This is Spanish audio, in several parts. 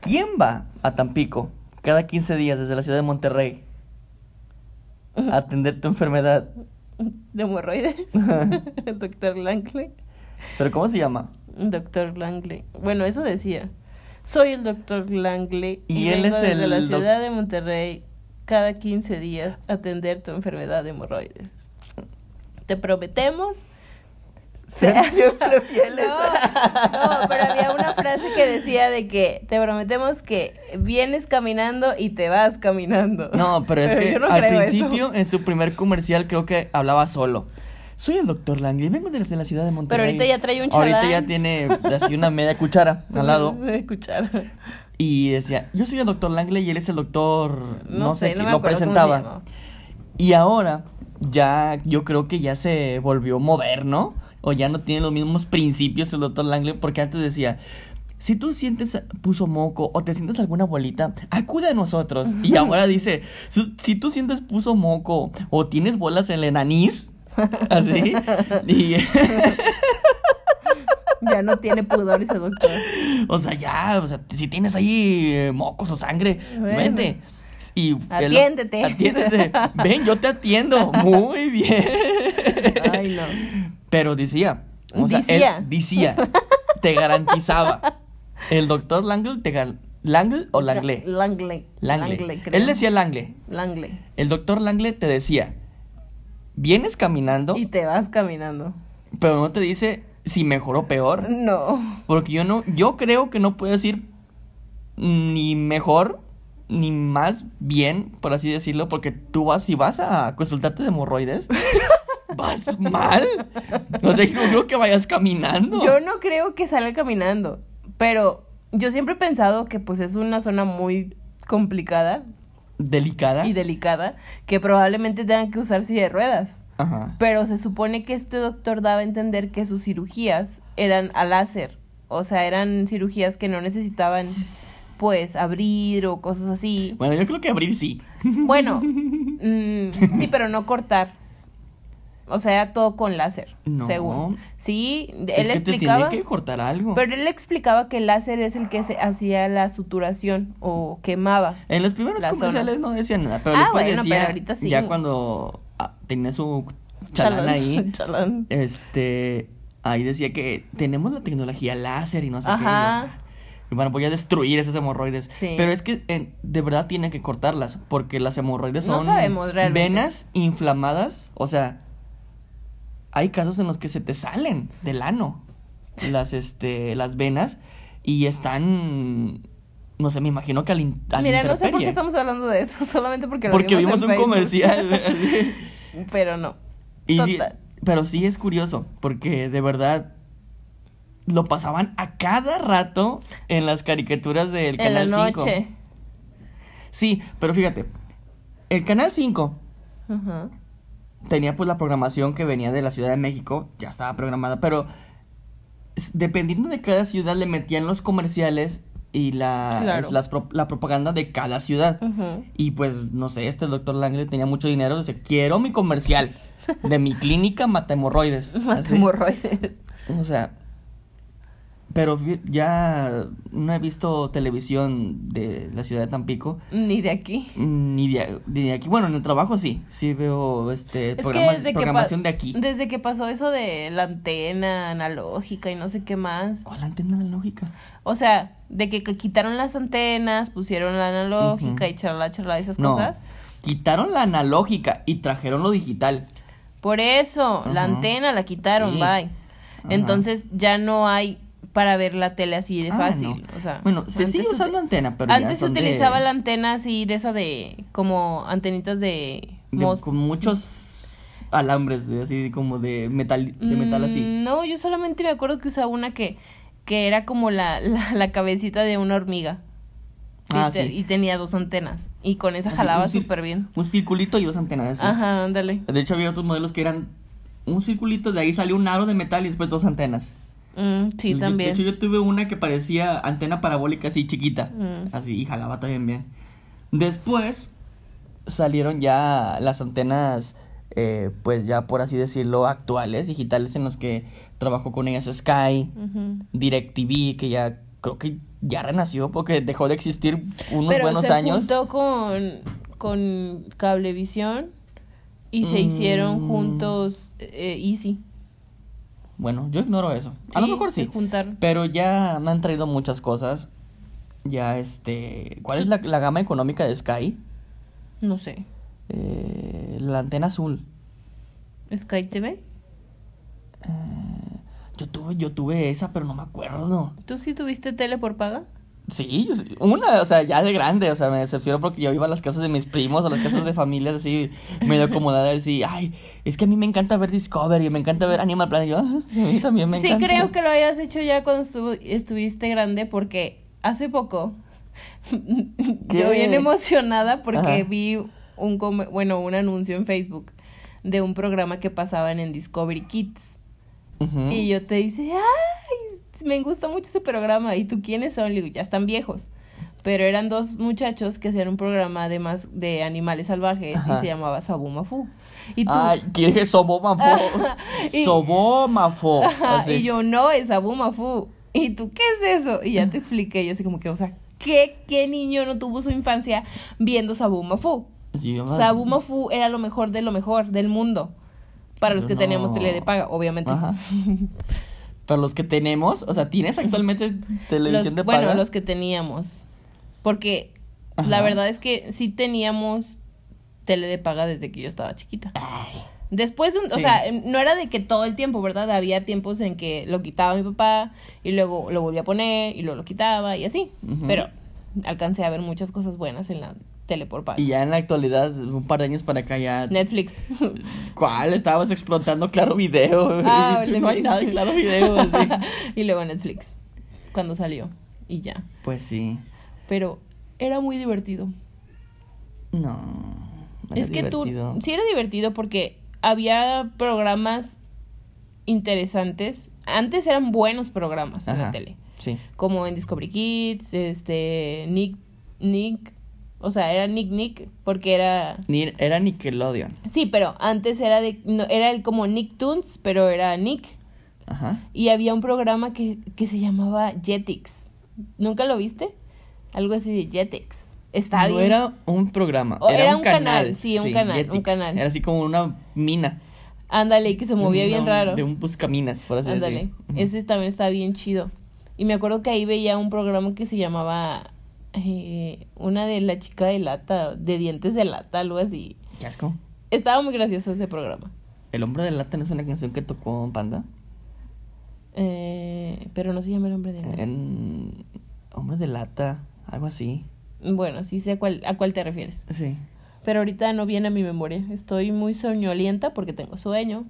¿Quién va a Tampico cada 15 días desde la ciudad de Monterrey a atender tu enfermedad? ¿De hemorroides? Doctor Langley. ¿Pero cómo se llama? Doctor Langley. Bueno, eso decía. Soy el doctor Langley y, Y él vengo es desde el la ciudad de Monterrey cada 15 días atender tu enfermedad de hemorroides. Te prometemos Ser siempre fieles. No, no, pero había una frase que decía de que te prometemos que vienes caminando y te vas caminando. No, pero es que yo no al eso. principio, en su primer comercial, creo que hablaba solo. Soy el doctor Langley, vengo desde la ciudad de Monterrey. ahorita ya trae un Ahorita chalán. ya tiene así una media cuchara al lado. De escuchar. Y decía, yo soy el doctor Langley y él es el doctor... No, No sé, no qué", me lo presentaba. Y ahora ya yo creo que ya se volvió moderno o ya no tiene los mismos principios el doctor Langley porque antes decía, si tú sientes puso moco o te sientes alguna bolita, acude a nosotros. Y ahora dice, "Su- si tú sientes puso moco o tienes bolas en el anís, así, y, Ya no tiene pudor ese doctor. o sea, ya, o sea, si tienes ahí eh, mocos o sangre, Bueno. vente. Y Atiéndete. Atiéndete. Ven, yo te atiendo. Muy bien. Ay, no. Pero decía, o sea, Decía. él decía, te garantizaba. El doctor Langle te ¿Langle o Langley? Langley. Langley. creo. Él decía Langley. Langley. El doctor Langle te decía, vienes caminando, Y te vas caminando. pero no te dice si mejor o peor. No. Porque yo no, yo creo que no puedes ir ni mejor ni más bien, por así decirlo, porque tú vas, si vas a consultarte de hemorroides, vas mal. O sea, yo creo que vayas caminando. Yo no creo que salga caminando. Pero yo siempre he pensado que pues es una zona muy complicada Delicada. y delicada que probablemente tengan que usar silla de ruedas. Ajá. Pero se supone que este doctor daba a entender que sus cirugías eran a láser. O sea, eran cirugías que no necesitaban, pues, abrir o cosas así. Bueno, yo creo que abrir sí. Bueno, mm, sí, pero no cortar. O sea, era todo con láser, No. según. Sí, es él que explicaba. que cortar algo. Pero él explicaba que el láser es el que se hacía la suturación o quemaba. En los primeros comerciales zonas. no decían nada, pero Ah, después bueno, decía, pero ahorita sí. ya cuando tenía su chalán ahí, Chalán. este, ahí decía que tenemos la tecnología láser y no sé qué. Ajá. Y bueno, voy a destruir esas hemorroides. Sí. Pero es que eh, de verdad tienen que cortarlas, porque las hemorroides No son sabemos realmente. venas inflamadas, o sea, hay casos en los que se te salen del ano las, este, las venas y están, no sé, me imagino que al, in- Mira, no sé por qué estamos hablando de eso, solamente porque lo Porque vimos en un Facebook. comercial. Pero no. Y pero sí es curioso, porque de verdad lo pasaban a cada rato en las caricaturas del En la Canal 5. noche. Sí, pero fíjate, el Canal 5 Ajá. tenía pues la programación que venía de la Ciudad de México, ya estaba programada, pero dependiendo de cada ciudad le metían los comerciales y la, Claro. es las la propaganda de cada ciudad. Y pues, no sé, este doctor Langley tenía mucho dinero, dice, quiero mi comercial de mi clínica mata hemorroides. Mata Así. hemorroides. O sea, pero ya no he visto televisión de la ciudad de Tampico, Ni de aquí. ni de, ni de aquí. Bueno, en el trabajo sí, sí veo este Es programa- programación de aquí. desde que pasó eso de la antena analógica y no sé qué más. ¿Cuál antena analógica? O sea, de que, que quitaron las antenas, pusieron la analógica y charla, charla, esas No, cosas. quitaron la analógica y trajeron lo digital. Por eso, la antena la quitaron, Sí. bye. Entonces ya no hay para ver la tele así de Ah, fácil. no. O sea, Bueno, se sigue usando antena, pero Antes se de- utilizaba la antena así, de esa de, como antenitas de... con muchos alambres, de- así como de metal, de metal así. Mm, No, yo solamente me acuerdo que usaba una que, que era como la, la, la cabecita de una hormiga. Y, Ah, te- sí. y tenía dos antenas. Y con esa Así, jalaba súper bien. Un circulito y dos antenas. así. Ajá, ándale. De hecho, había otros modelos que eran un circulito, de ahí salió un aro de metal y después dos antenas. Mm, sí, Yo- también. De hecho, yo tuve una que parecía antena parabólica así chiquita. Mm. Así, y jalaba también bien. Después salieron ya las antenas eh, pues ya por así decirlo, actuales, digitales, en los que trabajó con ellas Sky. DirecTV, que ya creo que ya renació porque dejó de existir unos Pero buenos se años. juntó con, con Cablevisión y se Mm. hicieron juntos eh, Easy. Bueno, yo ignoro eso. A lo mejor sí. Pero ya me han traído muchas cosas. Ya este... ¿Cuál es la, la gama económica de Sky? No sé. Eh, la antena azul. Sky TV. Yo tuve, yo tuve esa, pero no me acuerdo. ¿Tú sí tuviste tele por paga? Sí, sí- una, o sea, ya de grande, o sea, me decepcionó porque yo iba a las casas de mis primos, a las casas de familias así, medio acomodada, así, ay, es que a mí me encanta ver Discovery, me encanta ver Animal Planet, yo, "Ah, sí, a mí también me sí, encanta. creo que lo hayas hecho ya cuando estu- estuviste grande porque hace poco yo bien emocionada porque Ajá. vi un bueno, un anuncio en Facebook de un programa que pasaban en Discovery Kids y yo te dice, "Ay, me gusta mucho ese programa." ¿Y tú quiénes son? Le digo, "Ya están viejos." Pero eran dos muchachos que hacían un programa de más de animales salvajes Ajá. y se llamaba Sabumafu. Y tú Ay, que dije Sobomafo, Y- Sobomafo, así. y yo, no, es Abumafu. ¿Y tú qué es eso? Y ya te expliqué, yo así como que, o sea, ¿qué, qué niño no tuvo su infancia viendo Sabumafu? Sí, Sabumafu era lo mejor de lo mejor del mundo. Para los que teníamos tele de paga, obviamente. Ajá. Para los que tenemos, o sea, ¿tienes actualmente televisión Los- de paga? bueno, los que teníamos. Porque Ajá. la verdad es que sí teníamos tele de paga desde que yo estaba chiquita. Ay, Después, de un- o sea, no era de que todo el tiempo, ¿verdad? Había tiempos en que lo quitaba mi papá y luego lo volvía a poner y luego lo quitaba y así. Pero alcancé a ver muchas cosas buenas en la tele por paga. Y ya en la actualidad, un par de años para acá ya... Netflix. ¿Cuál? Estabas explotando Claro Video. Ah, y de no hay nada en Claro Video, así. y luego Netflix. Cuando salió. Y ya. Pues sí. Pero era muy divertido. No. era es que divertido. tú. Sí, era divertido porque había programas interesantes. Antes eran buenos programas en la tele. Sí. como en Discovery Kids, este, Nick, Nick, o sea, era Nick Nick, porque era, Ni- Era Nickelodeon. sí, pero antes era de, no, era el como Nicktoons, pero era Nick, Ajá. y había un programa que, que se llamaba Jetix, ¿nunca lo viste? Algo así de Jetix, está no bien, era un programa, O era, era un, canal. canal, sí, un canal, un canal. Era así como una mina. ándale, que se movía bien raro, De un buscaminas, por así ándale, decirlo. Ujú. ese también estaba bien chido, y me acuerdo que ahí veía un programa que se llamaba eh, una de la chica de lata, de dientes de lata, algo así. Qué asco. Estaba muy gracioso ese programa. El hombre de lata no es una canción que tocó Panda. Eh, pero no se llama el hombre de lata. En... Hombre de lata, algo así. Bueno, sí sé a cuál, a cuál te refieres. Sí. Pero ahorita no viene a mi memoria. Estoy muy soñolienta porque tengo sueño.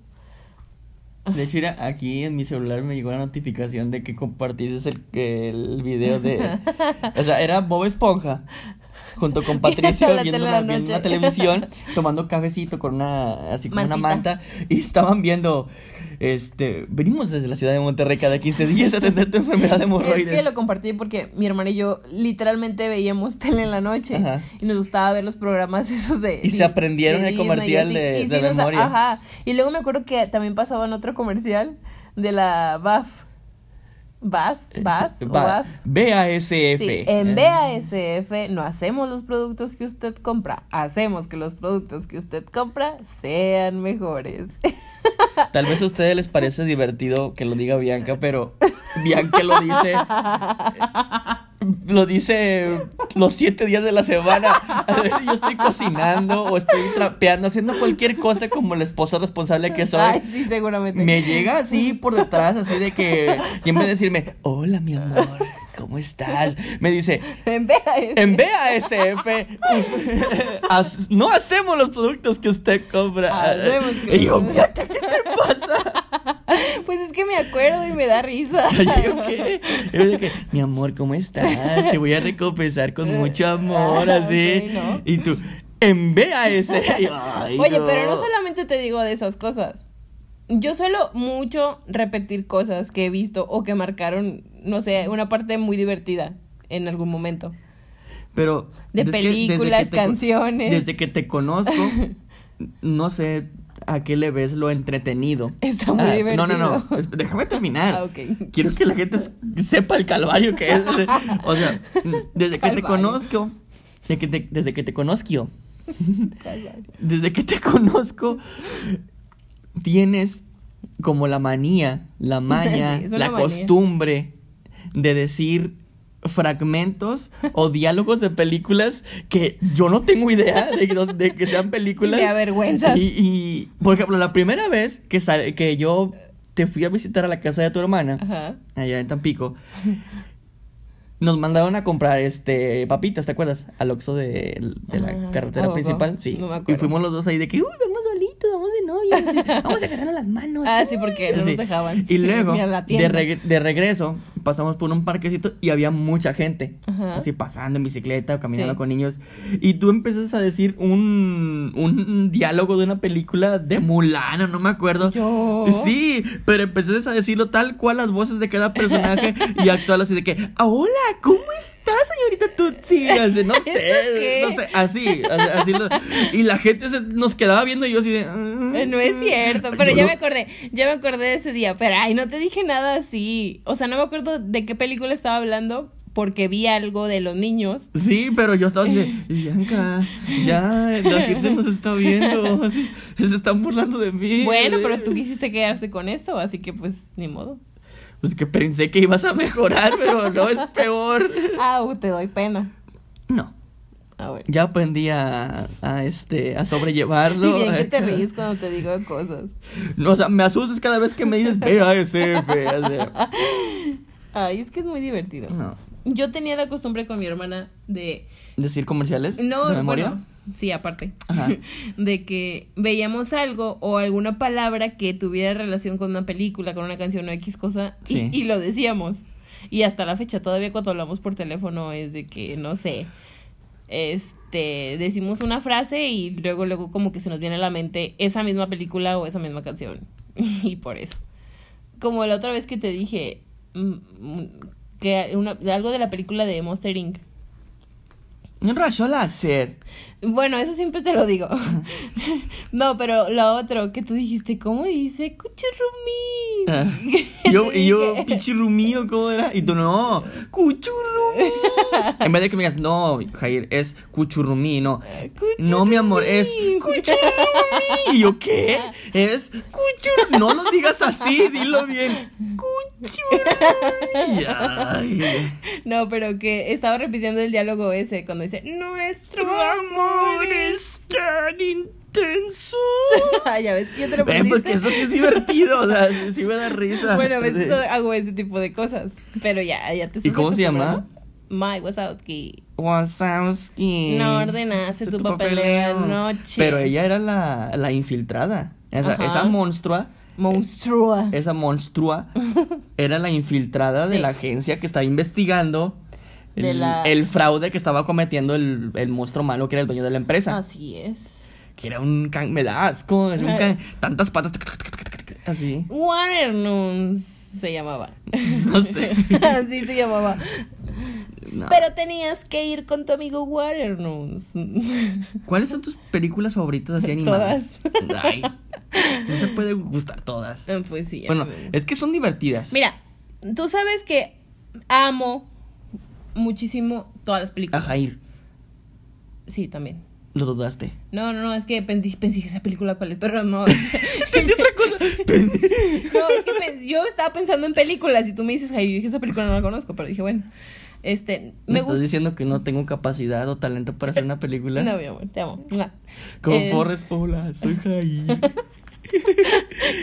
De hecho, mira, aquí en mi celular me llegó la notificación de que compartiste el, el video de... O sea, era Bob Esponja junto con Patricio viendo, la viendo televisión, tomando cafecito con una, así como una manta, y estaban viendo, este, venimos desde la ciudad de Monterrey cada 15 días a atender tu enfermedad de Es hemorroides. que lo compartí porque mi hermana y yo literalmente veíamos tele en la noche Ajá. y nos gustaba ver los programas esos de Y se Di- aprendieron de el comercial así. de- de nos- memoria. Ajá. Y luego me acuerdo que también pasaban otro comercial de la BAF. ¿BAS? ¿BAS? o Va- BAF? BASF. Sí, en BASF no hacemos los productos que usted compra, hacemos que los productos que usted compra sean mejores. Tal vez a ustedes les parece divertido que lo diga Bianca, pero Bianca lo dice. Lo dice los siete días de la semana. A veces yo estoy cocinando o estoy trapeando, haciendo cualquier cosa como el esposo responsable que soy. Ay, sí, seguramente. Me llega así por detrás, así de que. Y en vez de decirme, hola mi amor, ¿cómo estás? Me dice, En BASF. en BASF as- no hacemos los productos que usted compra. Hacemos que y yo, Bianca, ¿qué te pasa? Pues es que me acuerdo y me da risa. Y yo, ¿qué? Yo que, mi amor, ¿cómo estás? Te voy a recompensar con mucho amor, Ah, así. ok, ¿no? Y tú, en BASF. "Ay, Oye, pero no solamente te digo de esas cosas. Yo suelo mucho repetir cosas que he visto o que marcaron, no sé, una parte muy divertida en algún momento. Pero. De que desde películas, que te co- canciones. Desde que te conozco, no sé. a qué le ves lo entretenido. Está muy Ah, divertido. No, no, no. es- Déjame terminar. Ah. Quiero que la gente sepa el calvario que es. O sea, desde que te Calvario. conozco, de que te- desde que te conozco, desde que te conozco, tienes como la manía, la maña, Sí, la manía. costumbre de decir fragmentos o diálogos de películas que yo no tengo idea de, que- de que sean películas. Me avergüenzas. Y, y, por ejemplo, la primera vez que, sal- que yo te fui a visitar a la casa de tu hermana, Ajá. allá en Tampico, nos mandaron a comprar este papitas, ¿te acuerdas? Al Oxxo de, de la carretera ¿a poco? principal, sí. No me y fuimos los dos ahí de que, uy, vamos solitos, vamos de novios, vamos a agarrar las manos. Ah, sí, porque no nos dejaban. Y luego, reg- de regreso, pasamos por un parquecito y había mucha gente, Ajá. así pasando en bicicleta o caminando Sí. con niños. Y tú empiezas a decir un, un diálogo de una película de Mulan, o no me acuerdo. Yo. Sí, pero empecé a decirlo tal cual las voces de cada personaje y actuar así de que, "Ah, hola, ¿cómo está, señorita Tutsi? Así, no sé, qué? no sé, así, así, así lo- y la gente se nos quedaba viendo y yo así de... "Ah". No es cierto, pero Yo ya me acordé, ya me acordé de ese día, pero ay, no te dije nada así. O sea, no me acuerdo de qué película estaba hablando porque vi algo de los niños. Sí, pero yo estaba así de, Bianca, ya, la gente nos está viendo, así, se están burlando de mí. Bueno, pero tú quisiste quedarse con esto, así que pues ni modo. Pues que pensé que ibas a mejorar, pero no, es peor. Ah, uh, te doy pena. No, A ver. ya aprendí a, a, este, a sobrellevarlo. Y bien que te ríes cuando te digo cosas. No, o sea, me asustas cada vez que me dices PASF. Ay, es que es muy divertido. No. Yo tenía la costumbre con mi hermana de ¿Decir comerciales? No, ¿De memoria? bueno, sí, aparte. Ajá. De que veíamos algo o alguna palabra que tuviera relación con una película, con una canción o X cosa, y, Sí. y lo decíamos. Y hasta la fecha, todavía cuando hablamos por teléfono, es de que, no sé, este, decimos una frase y luego, luego como que se nos viene a la mente esa misma película o esa misma canción. y por eso. Como la otra vez que te dije, que una, algo de la película de Monster Inc. Un rayo láser. Bueno, eso siempre te lo digo. no, pero lo otro que tú dijiste, ¿cómo dice? Cuchurrumí. Ah. Y yo, y yo, pichirrumío, ¿cómo era? Y tú, no, cuchurrumí. En vez de que me digas, no, Jair, es cuchurrumí, no. No, mi amor, es cuchurrumí. Y yo, ¿qué? Es cuchurrumí. No lo digas así, dilo bien. Cuchurrumí. Ay. No, pero que estaba repitiendo el diálogo ese cuando dice, nuestro amor es... tan intenso. ya ves que ya te lo Ven, porque eso sí es divertido, o sea, sí, sí me da risa. Bueno, a veces hago ese tipo de cosas, pero ya, ya te ¿Y estás cómo se llama? Mike Wazowski. Wazowski. No ordenaste tu papeleo anoche. Pero ella era la, la infiltrada. Esa, Ajá. esa monstrua, Monstrua. esa monstrua, era la infiltrada de la agencia que estaba investigando De el, la- el fraude que estaba cometiendo el, el monstruo malo que era el dueño de la empresa. Así es. Que era un can... Me da asco. Es un can... Tantas patas. Así. Waternoons se llamaba. No sé. Así se llamaba. No. Pero tenías que ir con tu amigo Waternoons. ¿Cuáles son tus películas favoritas así animadas? Ay, no te puede gustar todas. Pues sí. Bueno, me- es que son divertidas. Mira, tú sabes que amo muchísimo todas las A películas. Jair, Sí, también. lo dudaste. No, no, no, es que pensé, pensé que esa película cuál es, pero no. ¿Qué otra cosa? No, es que yo estaba pensando en películas y tú me dices, Jair, yo dije, esa película no la conozco, pero dije, bueno, este, ¿Me, me estás diciendo que no tengo capacidad o talento para hacer una película? No, mi amor, te amo. Mua. Como Eh, Forrest, hola, soy Jair.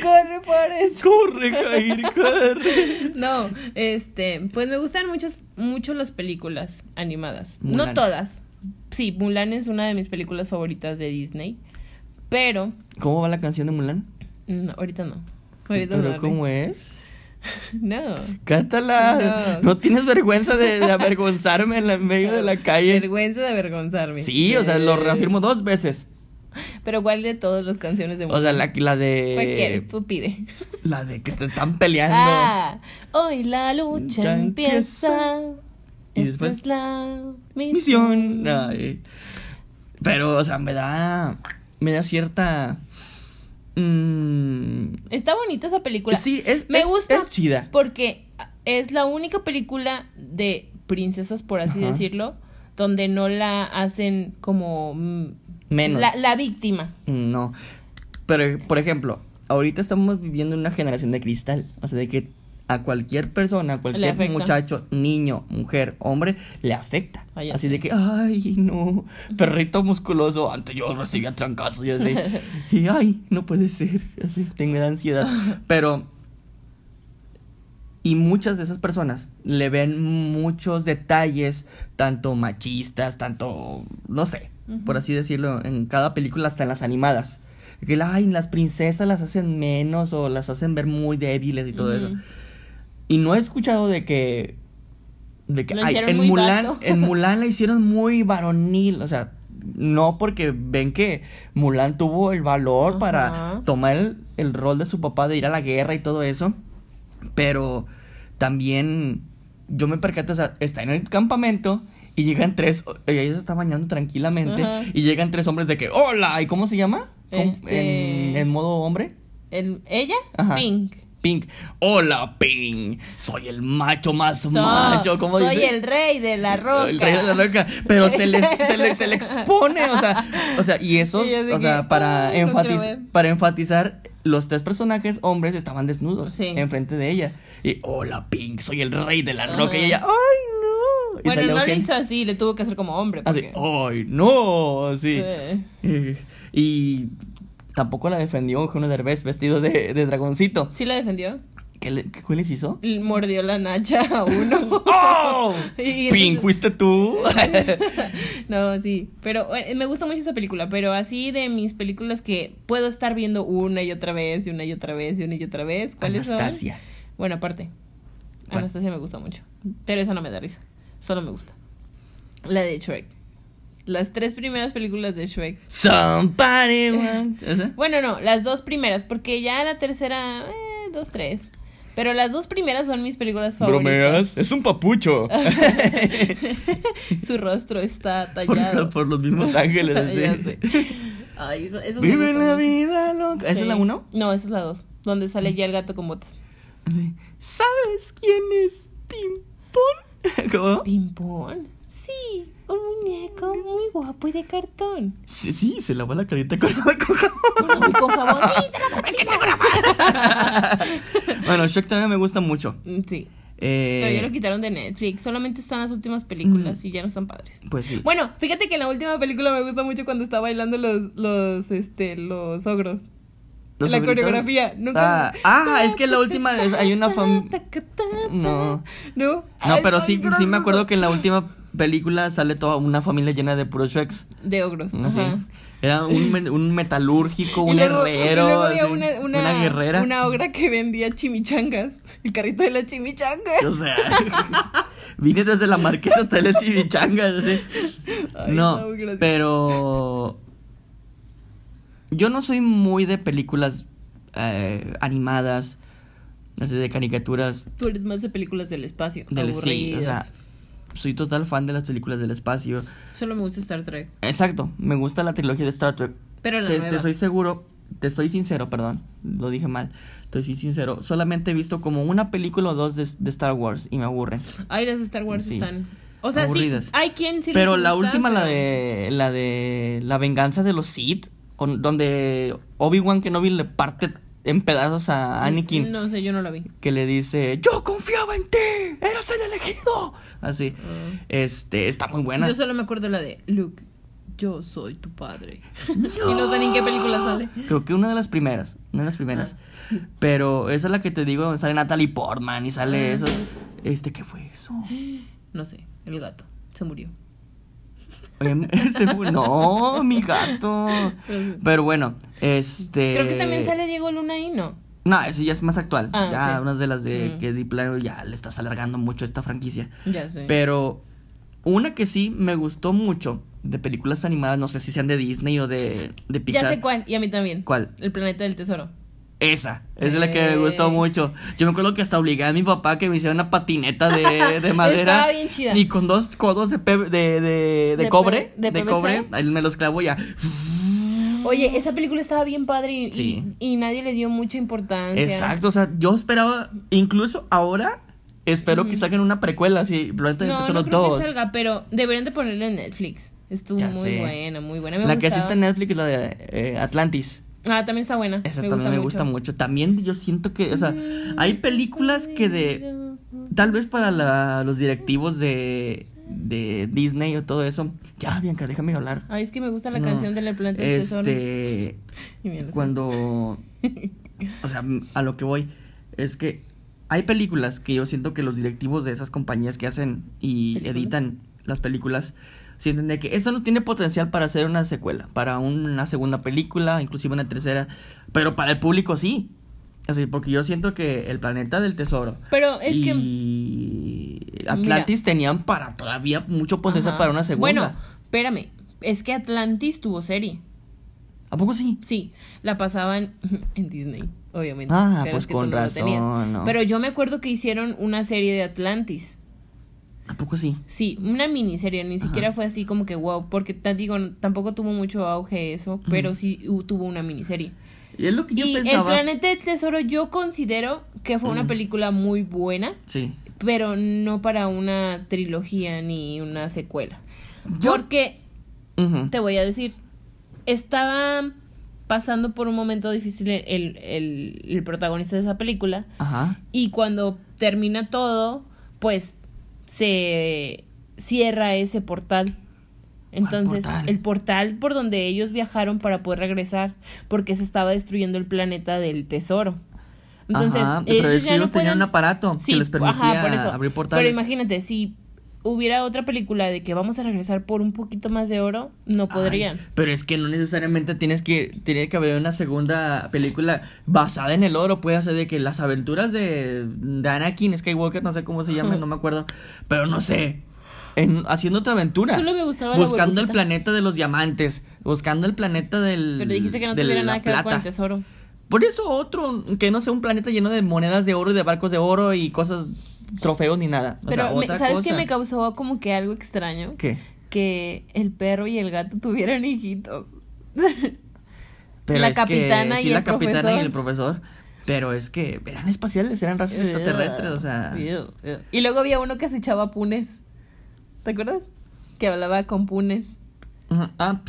Corre, Forrest. corre, Jair, corre. No, este, pues me gustan muchas, mucho las películas animadas. No Mulan. todas. Sí, Mulan es una de mis películas favoritas de Disney, pero ¿Cómo va la canción de Mulan? no, ahorita no. Ahorita ¿Pero no. cómo es? No. Cántala. No, No. tienes vergüenza de, de avergonzarme en, la, en medio de la calle. Vergüenza de avergonzarme. Sí, o sea, lo Eh, reafirmo dos veces. Pero ¿cuál de todas las canciones de O sea, la, la de. Cualquiera, estúpide. La de que se están peleando. Ah, hoy la lucha Ya empieza. Y Esta después, es la Misión. misión. Ay. Pero, o sea, me da. Me da cierta. mm, Está bonita esa película. sí, es, Me es- gusta es chida. porque es la única película de princesas, por así Ajá. decirlo, donde no la hacen como mm, Menos. La, la víctima. No. Pero, por ejemplo, ahorita estamos viviendo una generación de cristal. O sea, de que a cualquier persona, a cualquier muchacho, niño, mujer, hombre, le afecta. Así de que, ay, no, perrito musculoso, antes yo recibía trancazos y así. y, ay, no puede ser, así, tengo ansiedad. Pero, y muchas de esas personas le ven muchos detalles, tanto machistas, tanto, no sé, Por así decirlo, en cada película, hasta en las animadas. Que ay, las princesas las hacen menos o las hacen ver muy débiles y todo eso. Y no he escuchado de que. De que ay, en Mulan, vato. en Mulan la hicieron muy varonil. O sea, no porque ven que Mulan tuvo el valor para tomar el, el rol de su papá de ir a la guerra y todo eso. Pero también yo me percato, o sea, está en el campamento y llegan tres, ella se está bañando tranquilamente Ajá. y llegan tres hombres de que, hola, ¿y cómo se llama? ¿Cómo- Este- En, en modo hombre. El- ¿Ella? Ajá. Pink. Pink. Hola, Pink. Soy el macho más macho. ¿Cómo soy dice? el rey de la roca. El rey de la roca. Pero se le, se le, se le expone. O sea, o sea, y eso, Y o sea, que, para, para enfatizar, los tres personajes hombres estaban desnudos Sí. enfrente de ella. Y, hola, Pink. Soy el rey de la Ajá. roca. Y ella, ¡ay, no! Y Bueno, no Eugenio- hizo así, le tuvo que hacer como hombre. Así, porque- ¡ay, no! Sí. Y tampoco la defendió Eugenio Derbez vestido de, de dragoncito. ¿Sí la defendió? ¿Qué, le, qué les hizo? Mordió la nacha a uno. ¡Oh! Y entonces- ¿fuiste tú? No, sí, pero eh, me gusta mucho esa película, pero así de mis películas que puedo estar viendo una y otra vez y una y otra vez y una y otra vez, ¿cuáles son? Anastasia. Bueno, aparte. Anastasia me gusta mucho, pero esa no me da risa, solo me gusta. La de Shrek. Las tres primeras películas de Shrek. Somebody want... ¿Esa? Bueno, no, las dos primeras, porque ya la tercera, eh, dos, tres. Pero las dos primeras son mis películas favoritas. ¿Bromeas? Es un papucho. Su rostro está tallado. por los mismos ángeles. así. Ya sé. Ay, eso, eso me Vive la vida loca. ¿Esa es la uno? No, esa es la dos. Donde sale ya el gato con botas. ¿Sabes quién es Pimpón? ¿Cómo? ¿Pimpón? Sí, un muñeco muy guapo y de cartón. Sí, sí, se lavó la carita con agua con jabón. Con jabón. Sí, se la carita con. Bueno, Shrek también me gusta mucho. Mm, Sí, Eh, pero ya lo quitaron de Netflix. Solamente están las últimas películas y ya no están padres. Pues sí. Bueno, fíjate que en la última película me gusta mucho cuando está bailando los, los, este, los ogros. ¿Los la sobritos? coreografía. Nunca... Ah, ah, es que la última vez hay una familia... No. No. No, pero sí, sí me no. acuerdo que en la última película sale toda una familia llena de puros Shreks. De ogros. Ajá. Era un, un metalúrgico, un luego- herrero, y luego había así, una, una, una guerrera. Una obra que vendía chimichangas. El carrito de las chimichangas. O sea, vine desde la marquesa hasta las. Ay, no, pero yo no soy muy de películas eh, animadas, así de caricaturas. Tú eres más de películas del espacio. Del, sí, o sea, soy total fan de las películas del espacio. Solo me gusta Star Trek. Exacto, me gusta la trilogía de Star Trek. Pero la Te, nueva. te soy seguro, te soy sincero, perdón, lo dije mal. Te soy sincero, solamente he visto como una película o dos de, de Star Wars y me aburren. Ay, las de Star Wars Sí. están. O sea, Aburridas. sí. Hay quien sí pero les la gusta, última, la pero- de la de la venganza de los Sith, con- donde Obi-Wan Kenobi le parte en pedazos a Anakin, No sé, yo no la vi. que le dice, yo confiaba en ti, eras el elegido. Así, Ah. este, está muy buena. Yo solo me acuerdo la de Luke, yo soy tu padre. Y no sé ni en qué película sale. Creo que una de las primeras, una de las primeras. Pero esa es la que te digo, sale Natalie Portman y sale Ah. esos. Este, ¿qué fue eso? No sé, el gato. Se murió. No, mi gato. Pero bueno, este. Creo que también sale Diego Luna ahí, ¿no? No, ese ya es más actual. Ah, ya, unas de las de Mm. que Deep Plano ya le estás alargando mucho esta franquicia. Ya sé. Pero una que sí me gustó mucho de películas animadas, no sé si sean de Disney o de, de Pixar. ya sé cuál, y a mí también. ¿Cuál? El planeta del tesoro. Esa, esa es la que me gustó mucho. Yo me acuerdo que hasta obligué a mi papá que me hiciera una patineta de, de madera. Estaba bien chida. Y con dos codos de, pe- de, de, cobre. De cobre. Ahí me los clavo ya. Oye, esa película estaba bien padre y, Sí. y, y nadie le dio mucha importancia. Exacto, o sea, yo esperaba, incluso ahora, espero que saquen una precuela, así, Planeta No, Tesoro no creo 2. que salga, pero deberían de ponerla en Netflix. Estuvo Ya muy sé. buena, muy buena. Me La que está en Netflix es la de eh, Atlantis. Ah, también está buena. Esa me también gusta me mucho. gusta mucho. También yo siento que, o sea, hay películas que de, tal vez para la- los directivos de, de Disney o todo eso. Ya, Bianca, déjame hablar. Ay, es que me gusta la No, canción del planeta del tesoro. Este, mira, cuando, o sea, a lo que voy es que hay películas que yo siento que los directivos de esas compañías que hacen y ¿Películas? editan las películas sienten de que esto no tiene potencial para hacer una secuela, para una segunda película, inclusive una tercera, pero para el público sí. Así, porque yo siento que el planeta del tesoro Pero es que. y Atlantis tenían para todavía mucho potencial Ajá. para una segunda. Bueno, espérame. Es que Atlantis tuvo serie. ¿A poco sí? Sí, la pasaban en Disney, obviamente. Ah, pero pues es que con no razón, ¿no? Pero yo me acuerdo que hicieron una serie de Atlantis. ¿A poco sí? Sí, una miniserie, ni Ajá. siquiera fue así como que wow, porque digo, tampoco tuvo mucho auge eso, pero sí tuvo una miniserie. Y es lo que yo y El pensaba. Planeta del Tesoro yo considero que fue una película muy buena, Sí. pero no para una trilogía ni una secuela. Yo- Porque te voy a decir, estaba pasando por un momento difícil el, el, el protagonista de esa película Ajá. y cuando termina todo, pues se cierra ese portal. Entonces, portal? el portal por donde ellos viajaron para poder regresar, porque se estaba destruyendo el planeta del tesoro. Entonces, Ajá, pero es que ellos tenían pueden- un aparato que les permitía ajá, por eso. abrir portales. Pero imagínate, si hubiera otra película de que vamos a regresar por un poquito más de oro, no podrían. Ay, pero es que no necesariamente tienes que tiene que haber una segunda película basada en el oro, puede ser de que las aventuras de, de Anakin Skywalker, no sé cómo se llama, no me acuerdo, pero no sé. En, haciendo otra aventura. Solo me gustaba la Buscando el planeta de los diamantes. Buscando el planeta del. Pero dijiste que no tuviera nada que ver con el tesoro. Por eso otro, que no sea un planeta lleno de monedas de oro y de barcos de oro y cosas, trofeos ni nada. O Pero, sea, me- otra ¿sabes cosa. qué me causó como que algo extraño? ¿Qué? Que el perro y el gato tuvieran hijitos. Pero La es que capitana sí, y la el capitana profesor. y el profesor. Pero es que eran espaciales, eran razas extraterrestres, o sea. Y luego había uno que se echaba punes. ¿Te acuerdas? Que hablaba con punes. Ah, ah,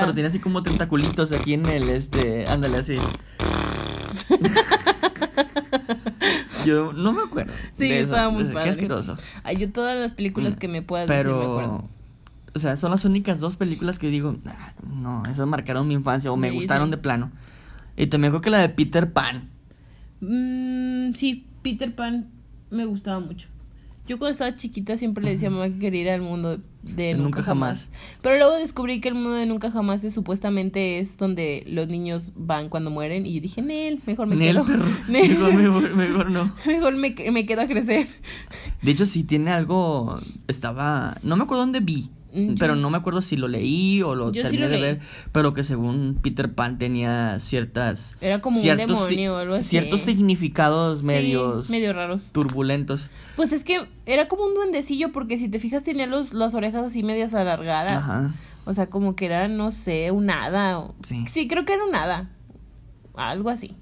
pero tiene así como tentaculitos aquí en el, este, ándale así. Yo no me acuerdo. Sí, de eso, estaba muy padre. Qué asqueroso. Ay, yo todas las películas Mm, que me puedas decir me acuerdo. Pero, o sea, son las únicas dos películas que digo, "Ah, no, esas marcaron mi infancia o me Sí, gustaron sí. de plano. Y también creo que la de Peter Pan. Mm, sí, Peter Pan me gustaba mucho. Yo cuando estaba chiquita siempre le decía a mamá que quería ir al mundo de Nunca, Nunca jamás. Jamás. Pero luego descubrí que el mundo de Nunca Jamás es, supuestamente es donde los niños van cuando mueren. Y dije, Nel, mejor me Nel, quedo. Nel, Mejor, mejor, mejor no. mejor me, me quedo a crecer. De hecho, sí tiene algo. Estaba. No me acuerdo dónde vi. Pero no me acuerdo si lo leí o lo sí terminé lo de leí. ver. Pero que según Peter Pan tenía ciertas. Era como un ciertos si- demonio o algo así. Ciertos significados Sí, medios. medio raros. turbulentos. Pues es que era como un duendecillo porque si te fijas tenía los, las orejas así medias alargadas. Ajá. O sea, como que era, no sé, un hada. Sí. Sí, creo que era un hada. Algo así.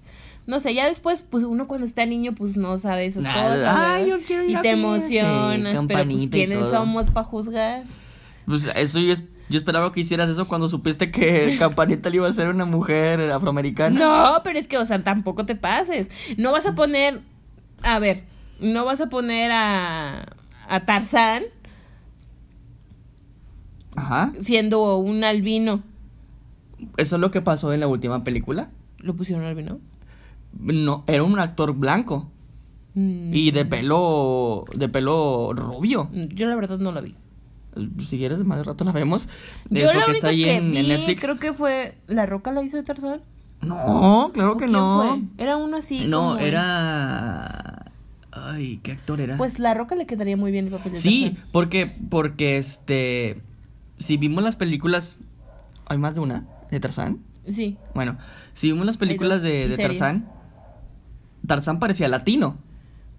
No sé, ya después, pues uno cuando está niño, pues no sabe esas cosas. "Ay, yo quiero ir y a te fiesta". emocionas, Sí, pero pues quiénes somos para juzgar. Pues eso yo, yo esperaba que hicieras eso cuando supiste que Campanita le iba a ser una mujer afroamericana. No, pero es que, o sea, tampoco te pases. No vas a poner, a ver, no vas a poner a, a Tarzán Ajá. siendo un albino. Eso es lo que pasó en la última película. ¿Lo pusieron albino? No, era un actor blanco. Mm, Y de pelo. de pelo rubio. Yo la verdad no la vi. Si quieres, más de rato la vemos. Eh, Yo porque única está ahí que en, vi, en Netflix. creo que fue ¿La Roca la hizo de Tarzán? No, claro ¿O que no. fue? Era uno así no, como- era. Ay, ¿qué actor era? Pues La Roca le quedaría muy bien el papel de Sí, Tarzán. porque, porque este. Si vimos las películas. Hay más de una de Tarzán. Sí. Bueno, si vimos las películas de, de. Tarzán. Tarzán parecía latino.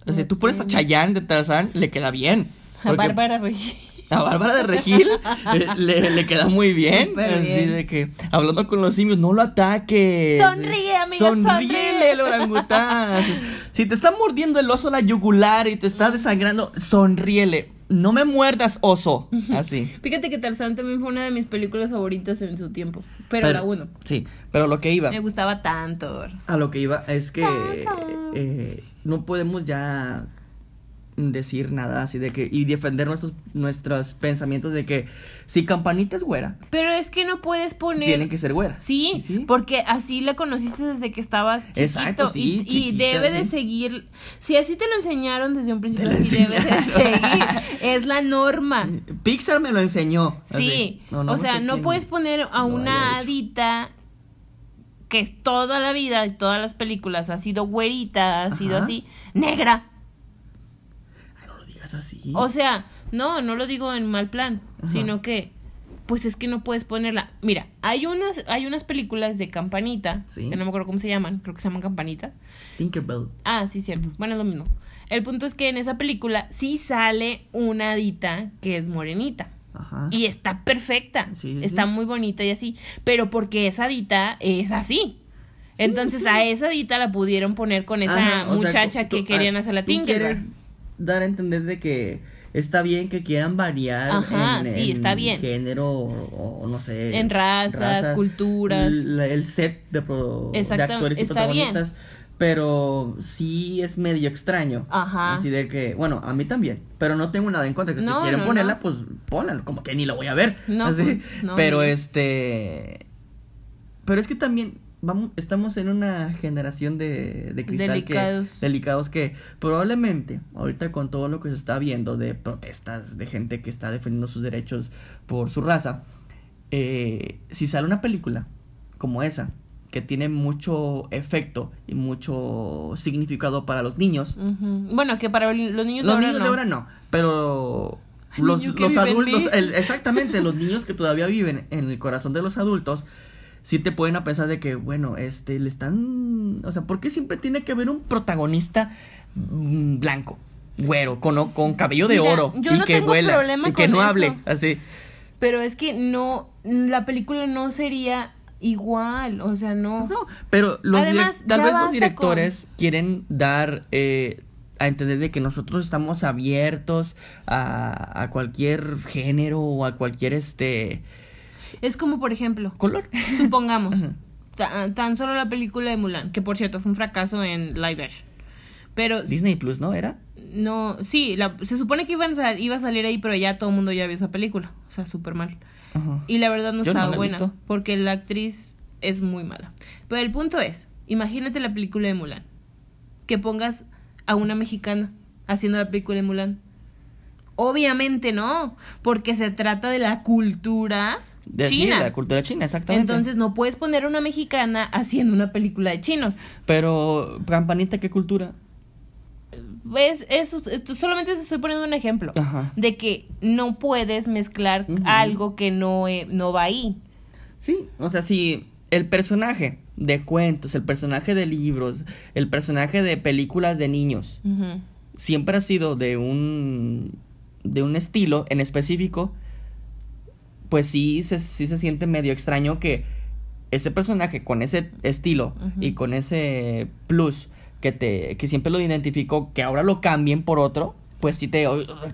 O sea, tú pones a. Chayanne de Tarzán, le queda bien. A Porque- Bárbara Regil. A Bárbara de Regil eh, le, le queda muy bien. Así bien. de que, hablando con los simios, no lo ataques. Sonríe, Sonríele, sonríe. el orangután. si te está mordiendo el oso la yugular y te está desangrando, sonríele. No me muerdas, oso. Así. Fíjate que Tarzán también fue una de mis películas favoritas en su tiempo. Pero, la uno. Sí, pero lo que iba. Me gustaba tanto. A lo que iba es que eh, no podemos ya decir nada así de que y defender nuestros nuestros pensamientos de que si Campanita es güera, Pero es que no puedes poner. tienen que ser güera. Sí, porque así la conociste desde que estabas chiquito. Exacto, sí, y, y debe de sí. seguir. Si así te lo enseñaron desde un principio, así debe de seguir. Es la norma. Pixar me lo enseñó. Sí, No, no o sea, no quién puedes poner a una hadita que toda la vida y todas las películas ha sido güerita, ha sido así, negra. Así. O sea, no, no lo digo en mal plan, Ajá. sino que pues es que no puedes ponerla. Mira, hay unas hay unas películas de Campanita, Sí. que no me acuerdo cómo se llaman, creo que se llaman Campanita. Tinkerbell. Ah, sí, cierto. Bueno, es lo mismo. El punto es que en esa película sí sale una hadita que es morenita. Ajá. Y está perfecta. Sí, sí, está sí. muy bonita y así. Pero porque esa hadita es así. Entonces a esa hadita la pudieron poner con esa Ajá, o sea, muchacha tú- que querían ah, hacer la Tinkerbell. Dar a entender de que está bien que quieran variar Ajá, en, sí, en está bien. género o, o no sé En razas, culturas. el set de, pro- de Exacta- actores y bien. protagonistas pero sí es medio extraño Ajá. así de que bueno a mí también pero no tengo nada en contra que No, si quieren no, ponerla no. pues pónganlo como que ni lo voy a ver No, así. pues, pero este pero es que también vamos estamos en una generación de, de cristal Delicados. que delicados que probablemente ahorita con todo lo que se está viendo de protestas de gente que está defendiendo sus derechos por su raza eh, si sale una película como esa que tiene mucho efecto y mucho significado para los niños. Bueno, que para los niños, los ahora niños no. de ahora no, pero los, los adultos, el- exactamente, los niños que todavía viven en el corazón de los adultos, sí te pueden a pensar de que, bueno, este, le están, o sea, ¿por qué siempre tiene que haber un protagonista mm, blanco, güero, con, con cabello de Mira, oro yo y no que tengo vuela problema y que con no eso. hable, así? Pero es que no, la película no sería igual, o sea, no. Pues no, pero los Además, tal vez los directores quieren dar eh, a entender de que nosotros estamos abiertos a, a cualquier género o a cualquier este Es como, por ejemplo, color. supongamos, Ajá. ta- tan solo la película de Mulan, que por cierto fue un fracaso en live action. Pero Disney Plus, ¿no? ¿Era? no, sí, la- se supone que iban a, iba a salir ahí, pero ya todo el mundo ya vio esa película. O sea, súper mal. Ajá. Y la verdad no Yo estaba buena, visto. porque la actriz es muy mala. Pero el punto es, imagínate la película de Mulan, que pongas a una mexicana haciendo la película de Mulan. Obviamente no, porque se trata de la cultura De, sí, china. la cultura china, exactamente. Entonces no puedes poner a una mexicana haciendo una película de chinos. Pero, Campanita, ¿qué cultura? ¿Ves? Eso, esto- solamente te estoy poniendo un ejemplo Ajá. de que no puedes mezclar algo que no, eh, no va ahí. Sí, o sea, si el personaje de cuentos, el personaje de libros, el personaje de películas de niños, siempre ha sido de un de un estilo en específico, pues sí se, sí se siente medio extraño que ese personaje con ese estilo y con ese plus que te que siempre lo identificó, que ahora lo cambien por otro, pues sí te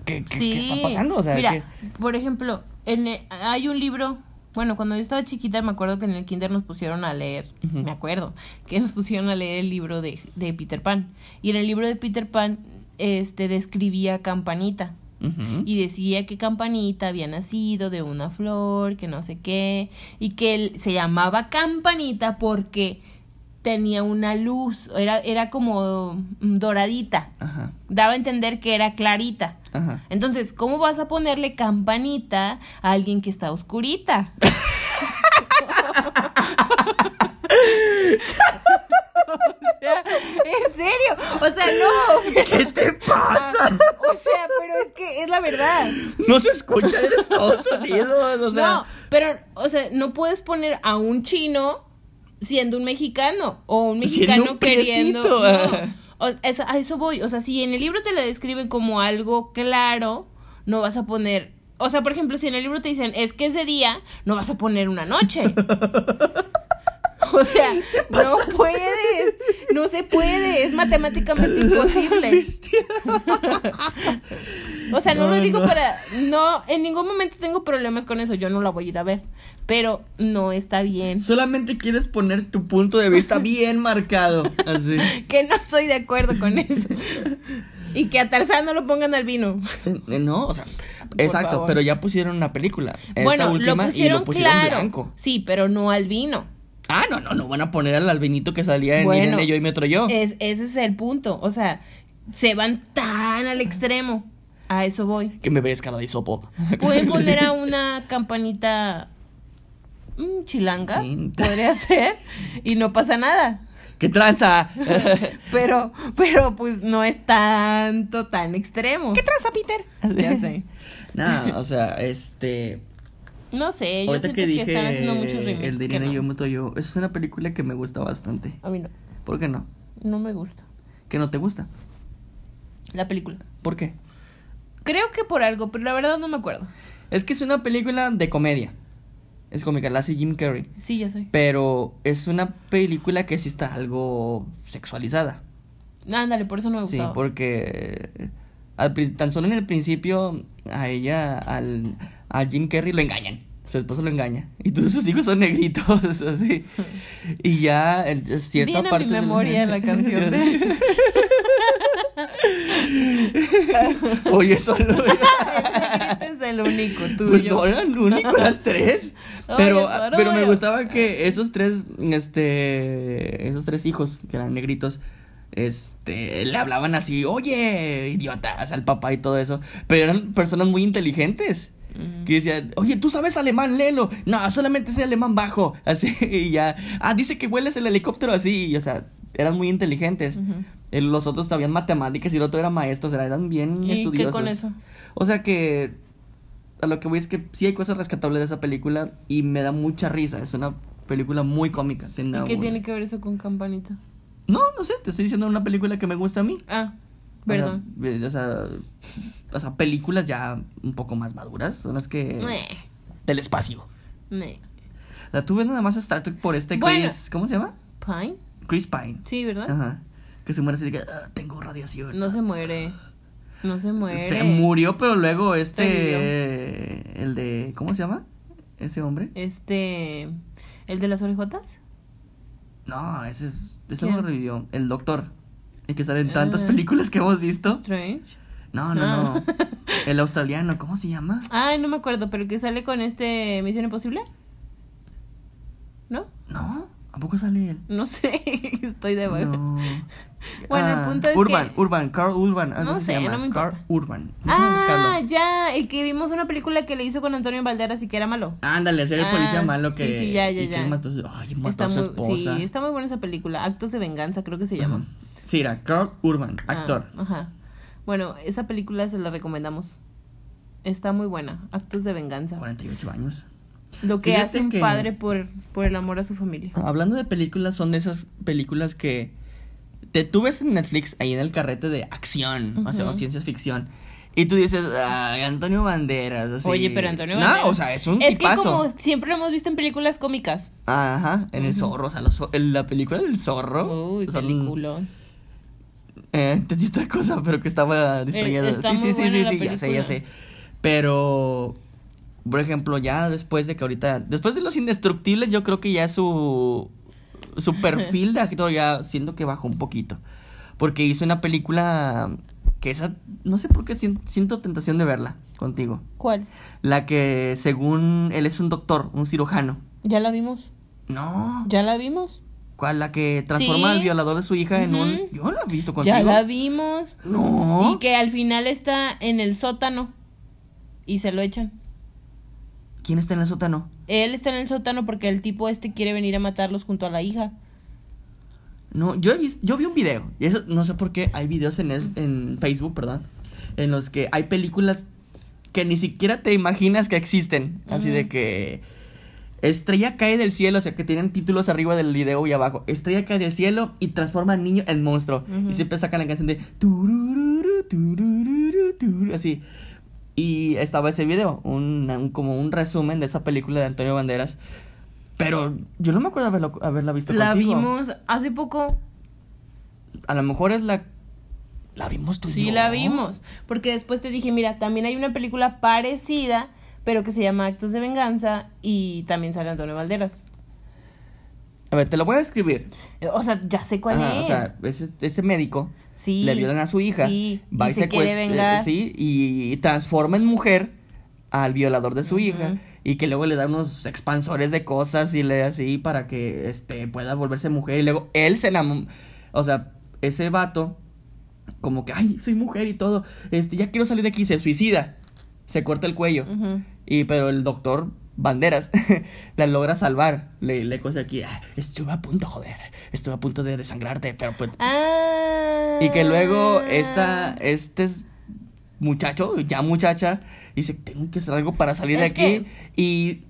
¿qué, qué- Sí. qué está pasando? O sea, Mira, que- por ejemplo, en e- hay un libro, bueno, cuando yo estaba chiquita me acuerdo que en el kinder nos pusieron a leer, me acuerdo, que nos pusieron a leer el libro de, de Peter Pan. Y en el libro de Peter Pan, este, describía a Y decía que Campanita había nacido de una flor, que no sé qué, y que él se llamaba Campanita porque tenía una luz, era, era como doradita, Ajá. daba a entender que era clarita. Ajá. Entonces, ¿cómo vas a ponerle campanita a alguien que está oscurita? en serio, o sea, no. ¿Qué te pasa? o sea, pero es que es la verdad. No se escucha en Estados Unidos, o sea, no, pero, o sea, no puedes poner a un chino siendo un mexicano o un mexicano un queriendo. no. O- eso- a eso voy. O sea, si en el libro te lo describen como algo claro, no vas a poner o sea, por ejemplo, si en el libro te dicen, es que ese día, no vas a poner una noche. O sea, no puedes, no se puede, es matemáticamente imposible. o sea, no, lo digo no. para, no, en ningún momento tengo problemas con eso, yo no la voy a ir a ver, pero no está bien. Solamente quieres poner tu punto de vista bien marcado. Así. Que no estoy de acuerdo con eso. Y que a Tarzán no lo pongan al vino. Eh, No, o sea, exacto, favor. pero ya pusieron una película. Esta bueno, última, lo pusieron, y lo pusieron claro. blanco. Sí, pero no al vino. Ah, no, no, no van a poner al albinito que salía en Bueno, Irene, yo y Metro Yo. Es, ese es el punto. O sea, se van tan al extremo. A eso voy. Que me ves cara de hisopo. Pueden poner a una campanita mm, chilanga. Sí. Podría ser. Y no pasa nada. ¡Qué tranza! Pero, pero pues no es tanto, tan extremo. ¿Qué tranza, Peter? Ya sé. Nada, o sea, este. No sé, yo Ahorita siento que están haciendo muchos remakes. el de Irene, no. yo, Metro Yo. Esa es una película que me gusta bastante. A mí no. ¿Por qué no? No me gusta ¿Que no te gusta? la película. ¿Por qué? Creo que por algo, pero la verdad no me acuerdo. Es que es una película de comedia. Es cómica, la hace Jim Carrey. Sí, ya sé. Pero es una película que sí está algo sexualizada. Ándale, por eso no me Sí, gustaba. porque al tan solo en el principio a ella, al, a Jim Carrey lo engañan. Su esposo lo engaña. Y todos sus hijos son negritos, así. Y ya en cierta Viene parte mi del- memoria la canción de... Oye, solo... Este es el único tuyo. Pues no eran el único, eran tres. Pero, Oye, pero me gustaba que esos tres, este, esos tres hijos que eran negritos, este, le hablaban así, oye, idiotas al papá y todo eso. Pero eran personas muy inteligentes. Ujú. Que decían, oye, tú sabes alemán, léelo. No, solamente sé alemán bajo. Así, y ya. Ah, dice que hueles el helicóptero así. Y, o sea, eran muy inteligentes. Eh, Los otros sabían matemáticas y el otro era maestro. O sea, eran bien ¿Y qué estudiosos. con eso? O sea que a lo que voy es que sí hay cosas rescatables de esa película y me da mucha risa. Es una película muy cómica. ¿Y qué tiene que ver eso con Campanita? No, no sé, te estoy diciendo una película que me gusta a mí. Ah, perdón. eh, O sea, o sea, películas ya un poco más maduras son las que... Del espacio. meh. O sea, tú ves nada más a Star Trek por este Bueno. Chris... ¿Cómo se llama? ¿Pine? Chris Pine. Sí, ¿verdad? Ajá. Que se muere así de que "Ah, tengo radiación. No se muere. No se muere. Se murió, pero luego este... El de... ¿Cómo se llama? Ese hombre. Este. ¿El de las orejotas? No, ese es. Lo revivió. El doctor. El que sale en tantas Ah. películas que hemos visto. Strange. No, no, Ah. no. El australiano, ¿cómo se llama? Ay, no me acuerdo, pero el que sale con este Misión Imposible. ¿No? No, ¿a poco sale él? No sé, estoy de vago. No. Bueno, el Ah, punto es Urban, que- Urban, Carl Urban. No sé, se llama. no me Carl importa. Urban. Déjame Ah, ya, el que vimos una película que le hizo con Antonio Valderas y que era malo. Ándale, ser el Ah, policía malo sí, que. sí, ya, ya, y que ya. mató ay, mató Está a su muy, esposa. sí, está muy buena esa película. Actos de venganza, creo que se llama. Ujú. Sí, era Carl Urban, Ah, actor. ajá. Bueno, esa película se la recomendamos. Está muy buena. Actos de venganza. 48 años. Lo que Fíjate hace un que- padre por, por el amor a su familia. Hablando de películas, son de esas películas que te tú ves en Netflix ahí en el carrete de acción, o sea, o ciencia ficción. Y tú dices, ay, Antonio Banderas. así. Oye, pero Antonio No, Banderas- o sea, es un Es tipazo. que como siempre lo hemos visto en películas cómicas. Ajá, en el zorro, o sea, los, en la película del zorro. Uy, son- peliculón. Eh, entendí otra cosa, pero que estaba. Eh, está sí, sí, sí, sí, sí, ya sé, ya sé. Pero, por ejemplo, ya después de que ahorita, después de Los Indestructibles, yo creo que ya su, su perfil de actor ya siento que bajó un poquito. Porque hizo una película que esa, no sé por qué sien- siento tentación de verla contigo. ¿Cuál? La que según él es un doctor, un cirujano. ¿Ya la vimos? No. ¿Ya la vimos? ¿Cuál? La que transforma Sí. al violador de su hija en un... Yo la he visto contigo. Ya la vimos. No. Y que al final está en el sótano. Y se lo echan. ¿Quién está en el sótano? Él está en el sótano porque el tipo este quiere venir a matarlos junto a la hija. No, yo he visto, yo vi un video, y eso no sé por qué hay videos en, el- en Facebook, perdón, en los que hay películas que ni siquiera te imaginas que existen, así de que Estrella cae del cielo, o sea que tienen títulos arriba del video y abajo. Estrella cae del cielo y transforma al niño en monstruo. Y siempre sacan la canción de turururu, turururu, tururu, así. Y estaba ese video, un, un- como un resumen de esa película de Antonio Banderas. Pero yo no me acuerdo haberlo, haberla visto La contigo. vimos hace poco. A lo mejor es la... ¿La vimos tú y Sí, yo? la vimos. Porque después te dije, mira, también hay una película parecida, pero que se llama Actos de Venganza y también sale Antonio Valderas. A ver, te lo voy a describir. O sea, ya sé cuál Ajá, es. O sea, ese, ese médico sí. le violan a su hija, Sí, va y se quiere secuestra- vengar. eh, sí, y transforma en mujer al violador de su hija y que luego le da unos expansores de cosas y le así para que este pueda volverse mujer y luego él se enamora, o sea, ese vato como que ay, soy mujer y todo, este ya quiero salir de aquí, se suicida. Se corta el cuello. Y pero el doctor Banderas la logra salvar. Le, le cosa aquí, "Ah, estuve a punto, joder. Estuve a punto de desangrarte, pero pues Ah. y que luego esta, este es muchacho, ya muchacha, dice, tengo que hacer algo para salir de aquí. que- Y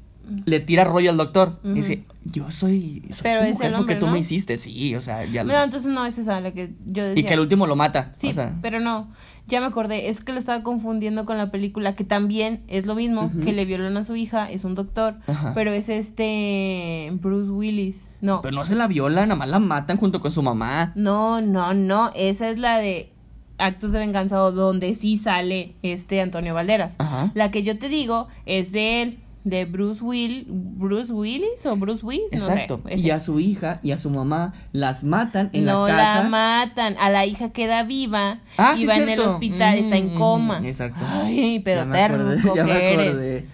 le tira rollo al doctor. Ujú. Dice, yo soy, soy Pero tu es mujer el porque hombre, tú ¿no? me hiciste. Sí, o sea, ya lo- No, entonces no es esa la que yo decía. Y que el último lo mata. Sí, o sea, pero no. Ya me acordé, es que lo estaba confundiendo con la película que también es lo mismo, que le violan a su hija, es un doctor, Ajá. pero es este Bruce Willis. No. Pero no se la violan, nada más la matan junto con su mamá. No, no, no, esa es la de Actos de Venganza o donde sí sale este Antonio Valderas. Ajá. La que yo te digo es de él, de Bruce Will, Bruce Willis o Bruce Willis, Exacto. no sé. y a su hija y a su mamá las matan en no la casa. matan, a la hija queda viva Ah, y sí, va en el hospital, está en Mm, coma. Exacto. Ay, pero terco que eres.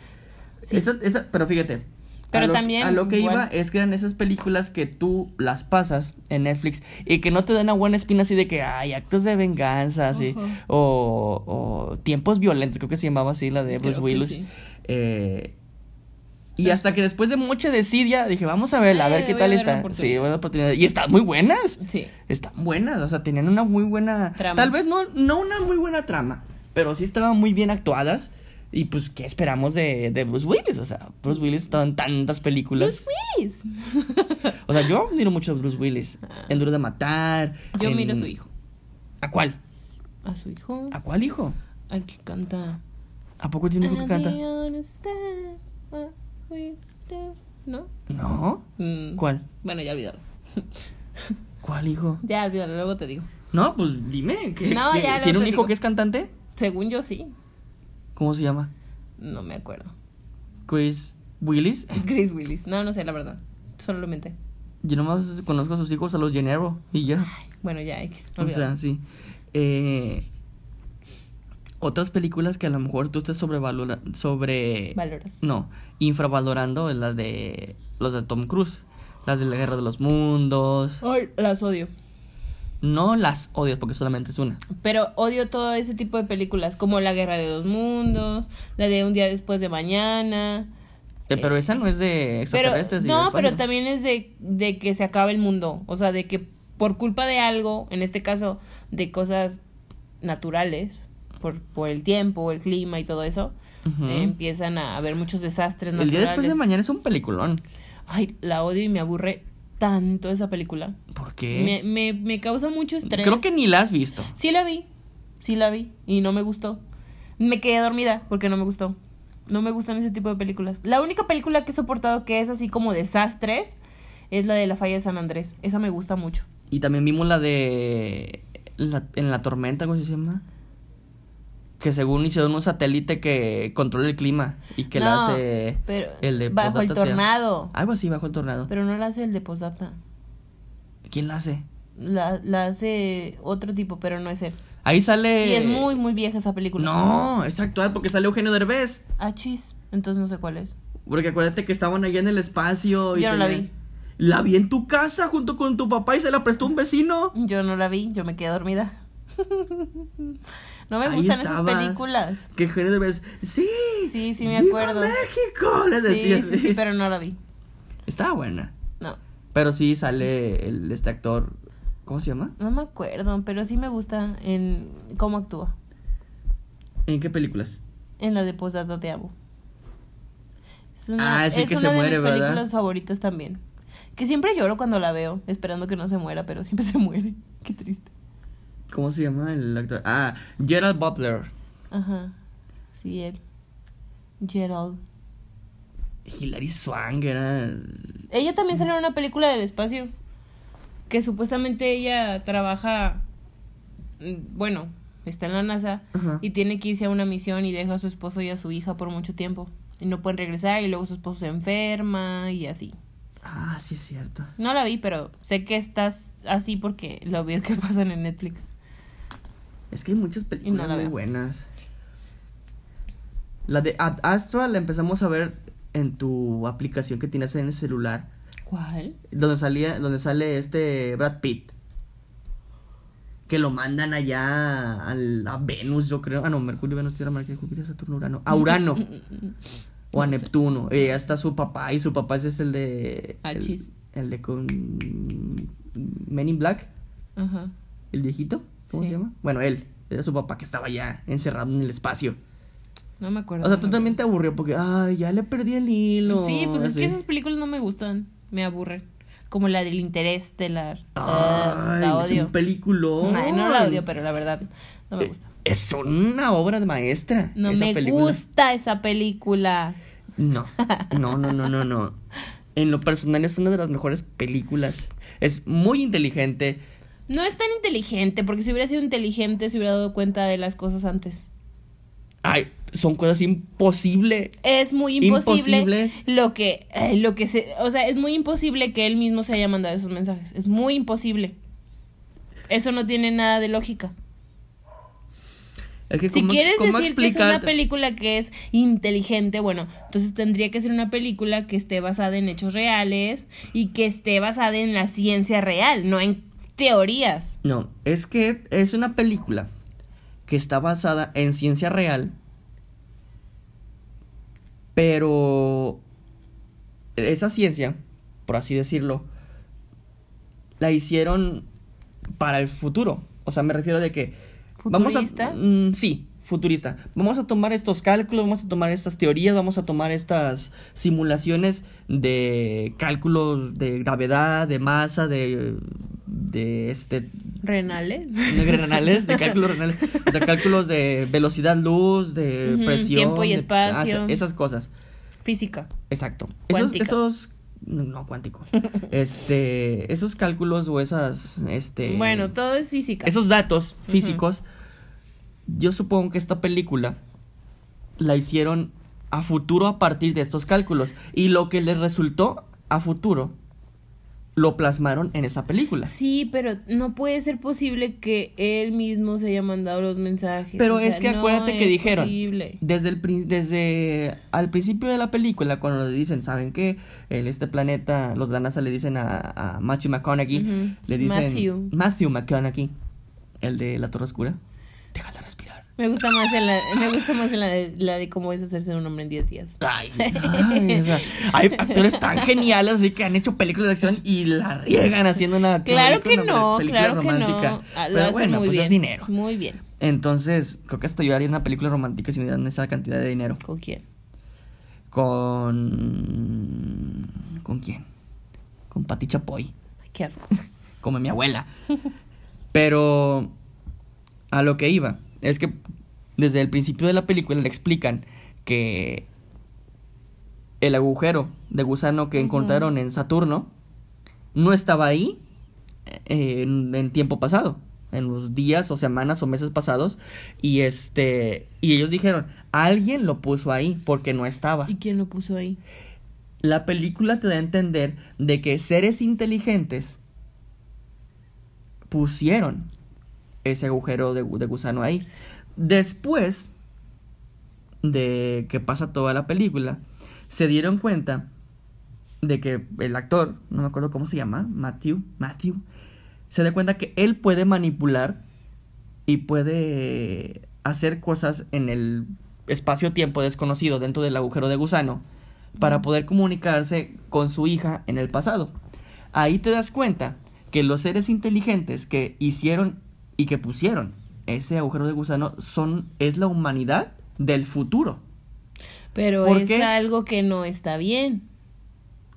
Sí. Esa- esa- pero fíjate. Pero a lo, también, A lo que igual. iba es que eran esas películas que tú las pasas en Netflix y que no te dan a buena espina así de que hay actos de venganza, así. O, o tiempos violentos, creo que se llamaba así la de Bruce Willis. sí. Eh, y hasta que después de mucha desidia dije, vamos a verla, a Eh, ver qué voy tal está. Sí, buena oportunidad. Y están muy buenas. Sí. Están buenas, o sea, tenían una muy buena Trama. Tal vez no, no una muy buena trama, pero sí estaban muy bien actuadas. Y pues, ¿qué esperamos de, de Bruce Willis? O sea, Bruce Willis estado en tantas películas. Bruce Willis. O sea, yo miro mucho a Bruce Willis. En Duro de Matar. Yo en- miro a su hijo. ¿A cuál? A su hijo. ¿A cuál hijo? Al que canta. ¿A poco tiene que canta? ¿No? No. Mm, ¿Cuál? Bueno, ya olvídalo. ¿Cuál hijo? Ya olvídalo, luego te digo. No, pues dime. ¿qué- No, qué- ya no ¿Tiene un hijo digo. que es cantante? Según yo sí. ¿Cómo se llama? No me acuerdo. Chris Willis. Chris Willis. No, no sé, la verdad. Solo lo menté. Yo nomás conozco a sus hijos, a los Gennaro. Y ya. Bueno, ya, X. O sea, sí. Eh, otras películas que a lo mejor tú estés sobrevalorando. Sobre. Valoras. No, infravalorando es las de. Los de Tom Cruise. Las de la Guerra de los Mundos. Ay, las odio. No las odias porque solamente es una. Pero odio todo ese tipo de películas, como La Guerra de los Mundos, la de Un día después de mañana. Eh, pero esa no es de extraterrestres. no, pero también es de, de que se acabe el mundo. O sea, de que por culpa de algo, en este caso, de cosas naturales, por, por el tiempo, el clima y todo eso, eh, empiezan a haber muchos desastres El naturales. día después de mañana es un peliculón. Ay, la odio y me aburre tanto esa película. ¿Por qué? Me, me, me causa mucho estrés. Creo que ni la has visto. Sí la vi, sí la vi y no me gustó. Me quedé dormida porque no me gustó. No me gustan ese tipo de películas. La única película que he soportado que es así como desastres es la de La Falla de San Andrés. Esa me gusta mucho. Y también vimos la de. la- en la tormenta, ¿cómo se llama? Que según hicieron un satélite que controla el clima y que la hace. pero el de bajo el tornado. Algo así, bajo el tornado. Pero no la hace el de Posdata. ¿Quién la hace? La, la hace otro tipo, pero no es él. Ahí sale. Y es muy, muy vieja esa película. No, es actual porque sale Eugenio Derbez. Ah, chis. Entonces no sé cuál es. Porque acuérdate que estaban allá en el espacio. y Yo no la vi. La vi en tu casa junto con tu papá y se la prestó un vecino. Yo no la vi, yo me quedé dormida. no me Ahí gustan estabas. esas películas. Que Eugenio Derbez. Sí. Sí, sí me ¡Viva acuerdo. México! Les decía Sí, sí, así. sí, pero no la vi. Estaba buena. No, Pero sí sale el, este actor. ¿Cómo se llama? no me acuerdo, pero sí me gusta en cómo actúa. ¿En qué películas? En la de Posdata Te Amo. Es una, Ah, sí, es que una se de muere, mis ¿verdad? películas favoritas también. Que siempre lloro cuando la veo, esperando que no se muera, pero siempre se muere. Qué triste. ¿Cómo se llama el actor? Ah, Gerald Butler. Ajá. Sí, él. Gerald. Hilary Swank era... Ella también salió en una película del espacio. Que supuestamente ella trabaja. mm, Bueno, está en la NASA. Ajá. Y tiene que irse a una misión y deja a su esposo y a su hija por mucho tiempo. Y no pueden regresar y luego su esposo se enferma y así. Ah, sí es cierto. No la vi, pero sé que estás así porque lo veo que pasan en Netflix. Es que hay muchas películas no muy veo. buenas. La de Ad Astra la empezamos a ver en tu aplicación que tienes en el celular. ¿Cuál? Donde salía, donde sale este Brad Pitt. Que lo mandan allá al- a Venus, yo creo. Ah, no, Mercurio, Venus, Tierra, Marte, Júpiter, Saturno, Urano. A Urano. o a No. Neptuno. Y ya está su papá. Y su papá es este, el de. El, el de con. Men in Black. Ajá. El viejito. ¿Cómo Sí. se llama? Bueno, él. Era su papá que estaba ya encerrado en el espacio. No me acuerdo. O sea, tú también te aburrió porque, ay, ya le perdí el hilo. Sí, pues es que esas películas no me gustan. Me aburren. Como la del interés estelar. Ah, Ay, la es odio. un peliculón. Ay, no la odio, pero la verdad no me Eh, gusta. Es una obra de maestra. No esa me película. gusta esa película. No, no, no, no, no, no. En lo personal es una de las mejores películas. Es muy inteligente. No es tan inteligente, porque si hubiera sido inteligente se hubiera dado cuenta de las cosas antes. Ay, son cosas imposibles. Es muy imposible Imposibles. lo que, eh, lo que se, o sea, es muy imposible que él mismo se haya mandado esos mensajes. Es muy imposible. Eso no tiene nada de lógica. Es que Si ¿cómo- quieres cómo decir que es una película que es inteligente, bueno, entonces tendría que ser una película que esté basada en hechos reales y que esté basada en la ciencia real, no en teorías. No, es que es una película que está basada en ciencia real, pero esa ciencia, por así decirlo, la hicieron para el futuro. O sea, me refiero de que vamos a ¿Futurista? Mm, sí, futurista. Vamos a tomar estos cálculos, vamos a tomar estas teorías, vamos a tomar estas simulaciones de cálculos de gravedad, de masa, de de este Renales. de renales, de cálculos renales, o sea, cálculos de velocidad luz, de presión, tiempo y espacio. esas cosas. Física. Exacto. Esos, Cuántica. esos no, no, cuánticos. este, esos cálculos o esas este Bueno, todo es física. esos datos físicos yo supongo que esta película la hicieron a futuro a partir de estos cálculos y lo que les resultó a futuro lo plasmaron en esa película. Sí, pero no puede ser posible que él mismo se haya mandado los mensajes. Pero O sea, es que no acuérdate que dijeron posible. desde el desde al principio de la película cuando le dicen saben qué en este planeta los de la NASA le dicen a, a Matthew McConaughey le dicen Matthew. Matthew McConaughey el de la Torre Oscura déjala respirar Me gusta más en la, me gusta más en la de, la de cómo deshacerse un hombre en 10 días. Ay, ay, o sea, hay actores tan geniales así que han hecho películas de acción y la riegan haciendo una Claro que una no, película claro que no. Ah, Pero bueno, pues bien. es dinero. Muy bien. Entonces, creo que hasta yo haría una película romántica si me dan esa cantidad de dinero. ¿Con quién? Con. ¿Con quién? Con Pati Chapoy. Ay, Qué asco. Como mi abuela. Pero. A lo que iba. Es que desde el principio de la película le explican que. El agujero de gusano que encontraron en Saturno. No estaba ahí. eh, En, en tiempo pasado. En los días o semanas o meses pasados. Y este. Y ellos dijeron. Alguien lo puso ahí porque no estaba. ¿Y quién lo puso ahí? La película te da a entender de que seres inteligentes pusieron ese agujero de, gu- de gusano ahí. Después de que pasa toda la película, se dieron cuenta de que el actor, no me acuerdo cómo se llama, Matthew, Matthew, se da cuenta que él puede manipular y puede hacer cosas en el espacio-tiempo desconocido dentro del agujero de gusano para poder comunicarse con su hija en el pasado. Ahí te das cuenta que los seres inteligentes que hicieron y que pusieron ese agujero de gusano son es la humanidad del futuro. Pero ¿Por es algo que no está bien.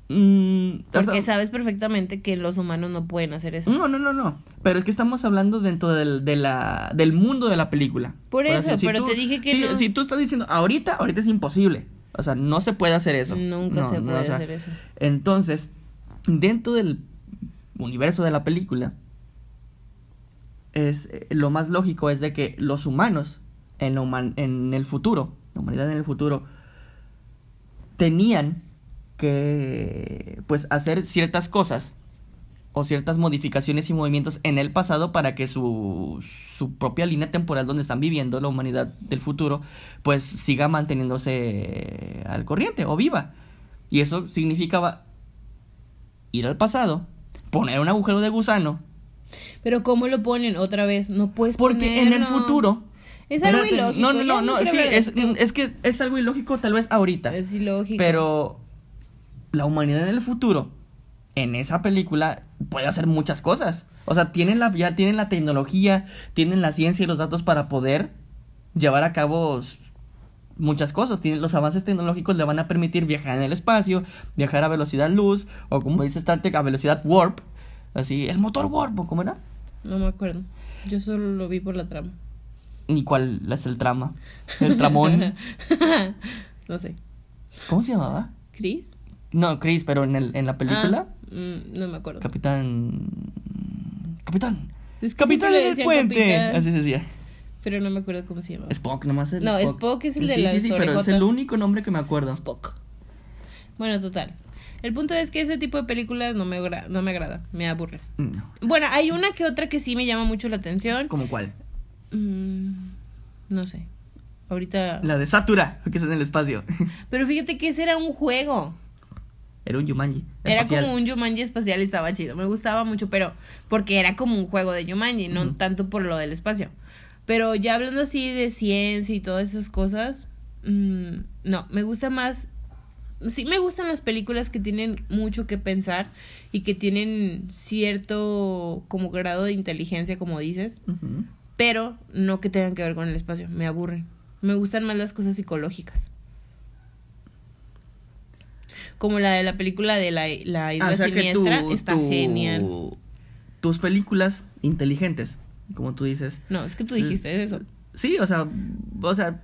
Mm, o Porque sea, sabes perfectamente que los humanos no pueden hacer eso. No, no, no, no. Pero es que estamos hablando dentro del, de la, del mundo de la película. Por eso, así, si pero tú- te dije que si, no. si tú estás diciendo, ahorita, ahorita es imposible. O sea, no se puede hacer eso. Nunca No, se no, puede o sea, hacer eso. Entonces, dentro del universo de la película, es eh, lo más lógico es de que los humanos en, en el futuro, la humanidad en el futuro, tenían que pues hacer ciertas cosas o ciertas modificaciones y movimientos en el pasado para que su, su propia línea temporal donde están viviendo la humanidad del futuro pues siga manteniéndose al corriente o viva. Y eso significaba ir al pasado, poner un agujero de gusano, Pero ¿cómo lo ponen otra vez? No puedes porque en el futuro... Es algo Espérate, ilógico. No, no, no, no, sí, es, que es algo ilógico tal vez ahorita. Es ilógico. Pero la humanidad en el futuro, en esa película, puede hacer muchas cosas. O sea, tienen la, ya tienen la tecnología, tienen la ciencia y los datos para poder llevar a cabo muchas cosas. Tienen, los avances tecnológicos le van a permitir viajar en el espacio, viajar a velocidad luz, o como dice Star Trek, a velocidad warp. Así, el motor warp, ¿o cómo era? No me acuerdo. Yo solo lo vi por la trama. Ni cuál es el trama. El tramón. no sé. ¿Cómo se llamaba? ¿Chris? No, Chris, pero en, el, en la película. Ah, mm, no me acuerdo. Capitán. Capitán. Es que Capitán en el puente. capitán. Así se decía. Pero no me acuerdo cómo se llama. Spock, nomás el No, Spock. Spock es el de sí, las Sí, sí, pero es el único nombre que me acuerdo. Spock. Bueno, total. El punto es que ese tipo de películas no me, no me agrada, me aburre. No. Bueno, hay una que otra que sí me llama mucho la atención. ¿Cómo cuál? Mm, no sé. Ahorita... La de Satura, que es en el espacio. Pero fíjate que ese era un juego. Era un Yumanji. Era espacial. como un Jumanji espacial y estaba chido. Me gustaba mucho, pero porque era como un juego de Jumanji, no tanto por lo del espacio. Pero ya hablando así de ciencia y todas esas cosas, mm, no, me gusta más. Sí, me gustan las películas que tienen mucho que pensar y que tienen cierto como grado de inteligencia, como dices, pero no que tengan que ver con el espacio. Me aburren. Me gustan más las cosas psicológicas. Como la de la película de la, la isla Ah, o sea que siniestra, está genial. Tus películas inteligentes, como tú dices. No, es que tú Sí. dijiste eso. Sí, o sea, o sea,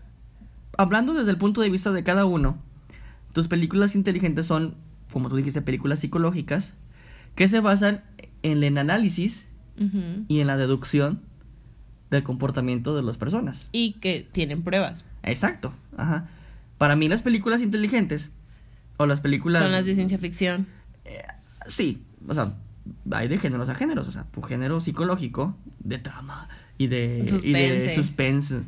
hablando desde el punto de vista de cada uno, tus películas inteligentes son, como tú dijiste, películas psicológicas que se basan en el análisis y en la deducción del comportamiento de las personas. Y que tienen pruebas. Exacto, ajá. Para mí las películas inteligentes o las películas Son las de ciencia ficción. eh, sí, o sea, hay de géneros a géneros, o sea, tu género psicológico de trama y de y de Suspense. suspense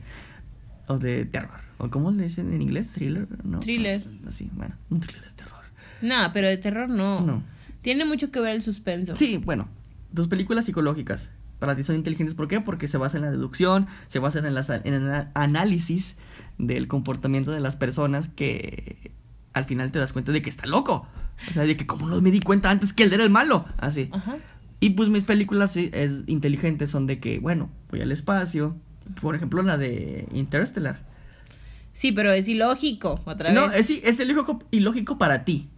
o de terror, o cómo le dicen en inglés, thriller, no. Thriller. Así, bueno, un thriller de terror. No, pero de terror no. No. Tiene mucho que ver el suspenso. Sí, bueno, tus películas psicológicas para ti son inteligentes, ¿por qué? Porque se basan en la deducción, se basan en, las, en el análisis del comportamiento de las personas que al final te das cuenta de que está loco. O sea, de que como no me di cuenta antes que él era el malo. Así. Ajá. Y pues mis películas sí, es, inteligentes son de que, bueno, voy al espacio. Por ejemplo, la de Interstellar. Sí, pero es ilógico, otra vez. No, es, es ilógico, ilógico para ti.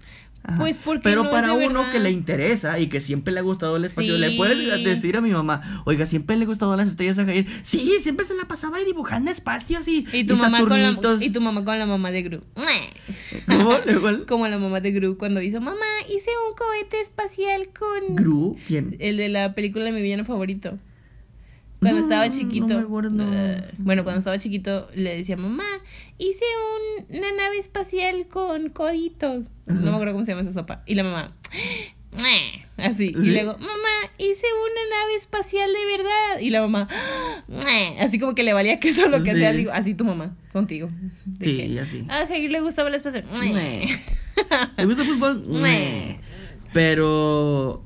Ajá. Pues, porque Pero no para uno verdad. que le interesa y que siempre le ha gustado el espacio, Sí. le puedes decir a mi mamá, oiga, siempre le ha gustado las estrellas a Jair. Sí, siempre se la pasaba ahí dibujando espacios y, Y tu, mamá con la, Saturnitos. y tu mamá con la mamá de Gru. ¿Cómo? Como la mamá de Gru cuando hizo, mamá, hice un cohete espacial con... Gru, ¿quién? El de la película de mi villano favorito. Cuando No, estaba no chiquito. me acuerdo. Eh, bueno, cuando estaba chiquito le decía, mamá, hice un- una nave espacial con coditos. No me acuerdo cómo se llama esa sopa. Y la mamá, "Meh", así. ¿Sí? Y luego, mamá, hice una nave espacial de verdad. Y la mamá, "Meh", así como que le valía queso lo que Sí. sea. Digo, así tu mamá, contigo. De Sí, que, así. A Jair le gustaba el espacio. ¿Le gusta el fútbol? Pero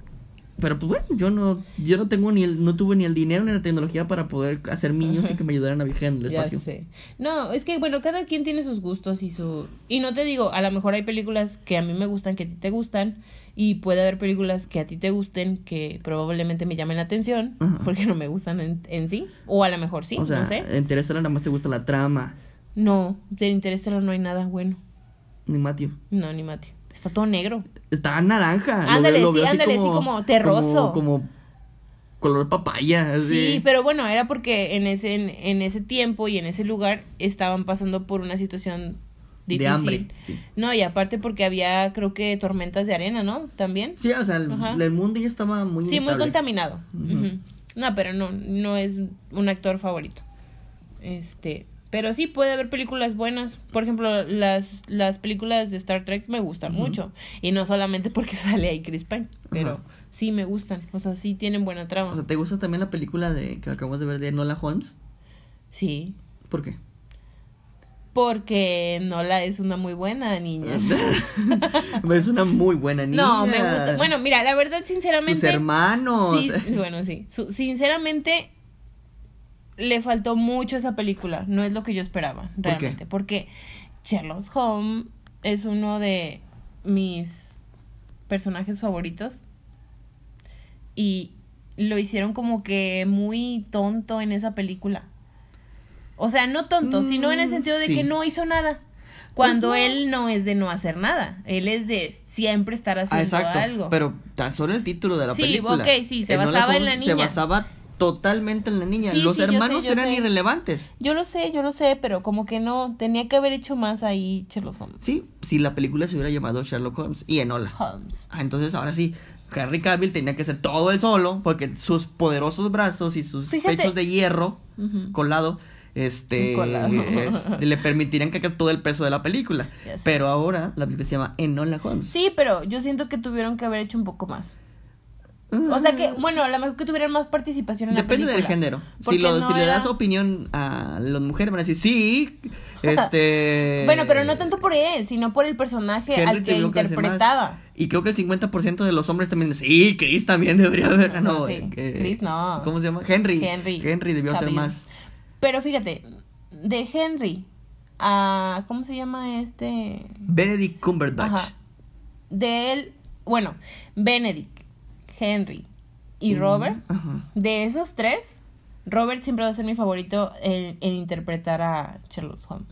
pero pues bueno, yo no yo no tengo ni el no tuve ni el dinero ni la tecnología para poder hacer niños y que me ayudaran a viajar en el Ya espacio. sé. No, es que bueno, cada quien tiene sus gustos y su y no te digo, a lo mejor hay películas que a mí me gustan que a ti te gustan y puede haber películas que a ti te gusten que probablemente me llamen la atención Ajá. porque no me gustan en, en sí o a lo mejor sí, o sea, no sé. Interestelar nada más te gusta la trama, No, de Interestelar no hay nada bueno. ni Matthew. No, ni Mati. Está todo negro. Está naranja. Ándale, lo sí, ándale, sí, como terroso. Como, como color papaya. Así. Sí, pero bueno, era porque en ese, en, en ese tiempo y en ese lugar estaban pasando por una situación De difícil. hambre. Sí. No, y aparte porque había, creo que, tormentas de arena, ¿no? También. Sí, o sea, el, mundo ya estaba muy Sí, muy contaminado. No, pero no, no es un actor favorito. Este, pero sí puede haber películas buenas. Por ejemplo, las, las películas de Star Trek me gustan mucho. Y no solamente porque sale ahí Chris Pine, pero sí me gustan. O sea, sí tienen buena trama. O sea, ¿te gusta también la película de que acabamos de ver de Nola Holmes? sí. ¿Por qué? Porque Nola es una muy buena niña. es una muy buena niña. No, me gusta. Bueno, mira, la verdad, sinceramente. Sus hermanos. Sí, bueno, sí. Su- sinceramente, le faltó mucho esa película. No es lo que yo esperaba, realmente. Porque Sherlock Holmes es uno de mis personajes favoritos. Y lo hicieron como que muy tonto en esa película. O sea, no tonto, sino en el Mm, sentido de sí. que no hizo nada. Cuando Pues no. él no es de no hacer nada. Él es de siempre estar Ah, haciendo exacto. algo. Pero tan solo el título de la Sí, película. ok, sí, se basaba en la Holmes Se niña. basaba totalmente en la niña. Sí, Los sí, yo sé, hermanos yo eran sé. irrelevantes. Yo lo sé, yo lo sé, pero como que no, tenía que haber hecho más ahí Sherlock Holmes. Sí, si la película se hubiera llamado Sherlock Holmes y Enola. Holmes. Ah, entonces ahora sí, Henry Cavill tenía que hacer todo él solo porque sus poderosos brazos y sus Fíjate. pechos de hierro colado este es- le permitirían cargar todo el peso de la película. Pero ahora la película se llama Enola Holmes. Sí, pero yo siento que tuvieron que haber hecho un poco más. O sea que, bueno, a lo mejor que tuvieran más participación en Depende la del película. género. Si, lo- no si le das opinión a las mujeres, van a decir, sí, este... Bueno, pero no tanto por él, sino por el personaje Henry al que interpretaba. Y creo que el 50% de los hombres también, sí, Chris también debería haber. No, No, sí, eh, Chris no. ¿Cómo se llama? Henry. Henry. Henry debió Cavill. más. Pero fíjate, de Henry a ¿cómo se llama este? Benedict Cumberbatch. Ajá. De él, bueno, Benedict, Henry y Robert, de esos tres, Robert siempre va a ser mi favorito en, en interpretar a Sherlock Holmes.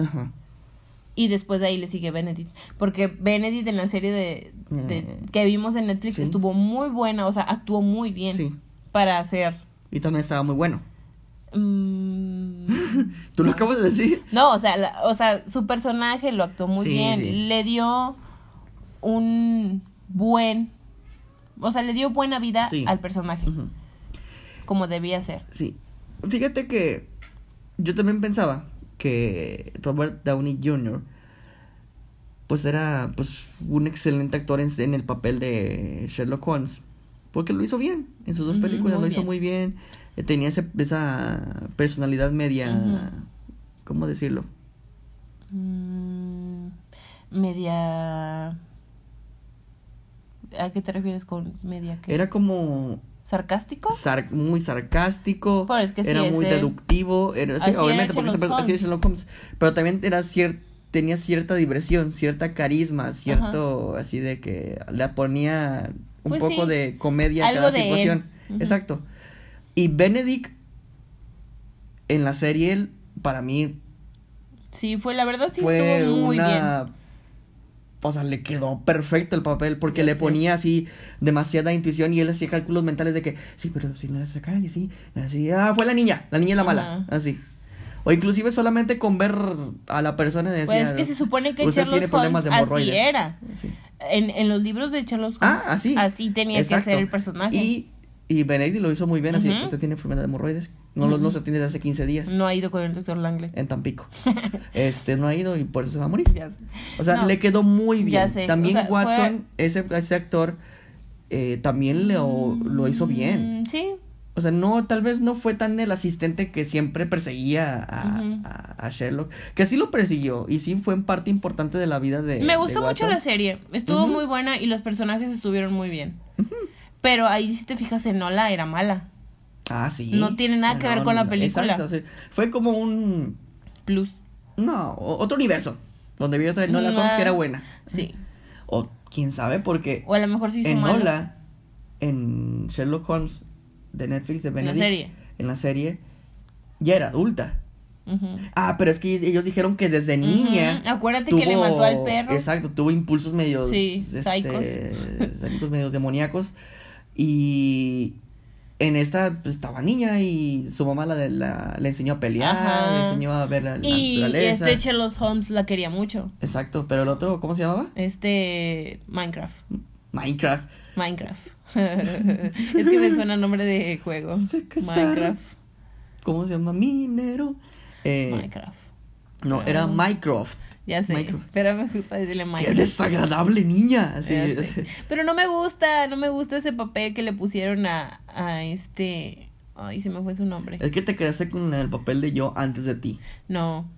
Y después de ahí le sigue Benedict. Porque Benedict en la serie de, de- Eh, que vimos en Netflix sí. estuvo muy buena, o sea, actuó muy bien Sí. para hacer. Y también estaba muy bueno. mm, ¿Tú lo no. acabas de decir? No, o sea, la- o sea, su personaje lo actuó muy Sí, bien. Le dio un buen. O sea, le dio buena vida Sí. al personaje, como debía ser. Sí. Fíjate que yo también pensaba que Robert Downey Jr. pues era pues un excelente actor en, en el papel de Sherlock Holmes. Porque lo hizo bien en sus dos películas, lo hizo bien. muy bien. Eh, Tenía ese- esa personalidad media. ¿cómo decirlo? Mm, media. ¿A qué te refieres con media? qué? Era como ¿Sarcástico? sar- muy sarcástico, Pues es que sí era muy él. deductivo, era, sí, Así era obviamente porque Sherlock siempre- así es. Sherlock Holmes, pero también era cier- tenía cierta diversión, cierta carisma, cierto así de que le ponía un Pues poco sí, de comedia a cada situación. Exacto. Y Benedict en la serie él, para mí Sí, fue, la verdad sí fue estuvo muy una o sea, le quedó perfecto el papel porque le ponía así demasiada intuición y él hacía cálculos mentales de que, sí, pero si no la saca y así, así, ah, fue la niña, la niña es la mala, así. O inclusive solamente con ver a la persona decía, Pues es que se supone que "Usted Sherlock tiene problemas Holmes de así hemorroides". era. Sí. En, en los libros de Sherlock Holmes, Ah, así. así tenía Exacto. que ser el personaje. Y, y Benedict lo hizo muy bien, así, Ujú. usted tiene enfermedad de hemorroides, no, lo, no se tiene desde hace 15 días No ha ido con el doctor Langley. en Tampico. este no ha ido y por eso se va a morir. Ya sé. O sea, No, le quedó muy bien. ya sé, También o sea, Watson, ese, ese actor, eh, también lo, lo hizo bien. Mm, Sí, O sea, no, tal vez no fue tan el asistente que siempre perseguía a, Ujú. a- a Sherlock, que sí lo persiguió y sí fue en parte importante de la vida de. me de gustó mucho la serie. Estuvo muy buena y los personajes estuvieron muy bien. Pero ahí si te fijas en Nola era mala. Ah, sí. No tiene nada que ver con la película. Exacto, sí. Fue como un. Plus. No, otro universo. Donde vio otra Nola Mm, Holmes que era buena. Sí. O quién sabe, porque. O a lo mejor se hizo en malo. Nola, en Sherlock Holmes de Netflix de En la Benedict, serie. en la serie, ya era adulta. Ujú. Ah, pero es que ellos dijeron que desde niña. Acuérdate que le tuvo- mató al perro. Exacto, tuvo impulsos medios. Sí, este, medios demoníacos. Y en esta pues, estaba niña y su mamá la, de la, le enseñó a pelear, Ajá. le enseñó a ver la, la Y naturaleza. este Sherlock Holmes la quería mucho. Exacto, pero el otro, ¿cómo se llamaba? Este Minecraft. Minecraft. Minecraft. es que me suena nombre de juego. Se. Minecraft. ¿Cómo se llama? Minero. Eh, Minecraft. No, era Ah. Minecraft. Ya sé. Minecraft. Pero me gusta decirle Qué Minecraft. desagradable niña. Sé. Pero no me gusta, no me gusta ese papel que le pusieron a, a este. Ay, se me fue su nombre. Es que te quedaste con el papel de yo antes de ti. No.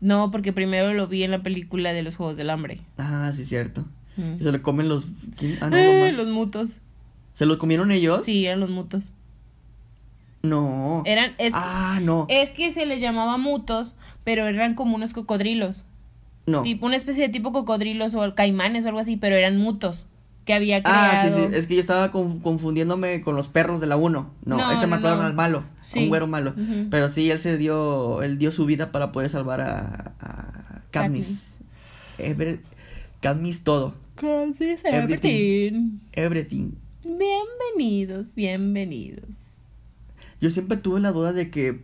No, porque primero lo vi en la película de los Juegos del Hambre. Ah, sí, cierto. Mm. Se lo comen los. Ah, no, Eh, los mutos. ¿Se lo comieron ellos? Sí, eran los mutos. No. Eran, es, Ah, no. es que se les llamaba mutos, pero eran como unos cocodrilos. no. Tipo, una especie de tipo cocodrilos o caimanes o algo así, pero eran mutos que había Ah, sí, creado. sí. Es que yo estaba conf- confundiéndome con los perros de la 1. No, No, ese mataron no. al malo. a Sí. Un güero malo. Pero sí, él se dio. Él dio su vida para poder salvar a. a Katniss. Ever- Katniss todo. Cosas Everything. Everything. Bienvenidos, bienvenidos. Yo siempre tuve la duda de que.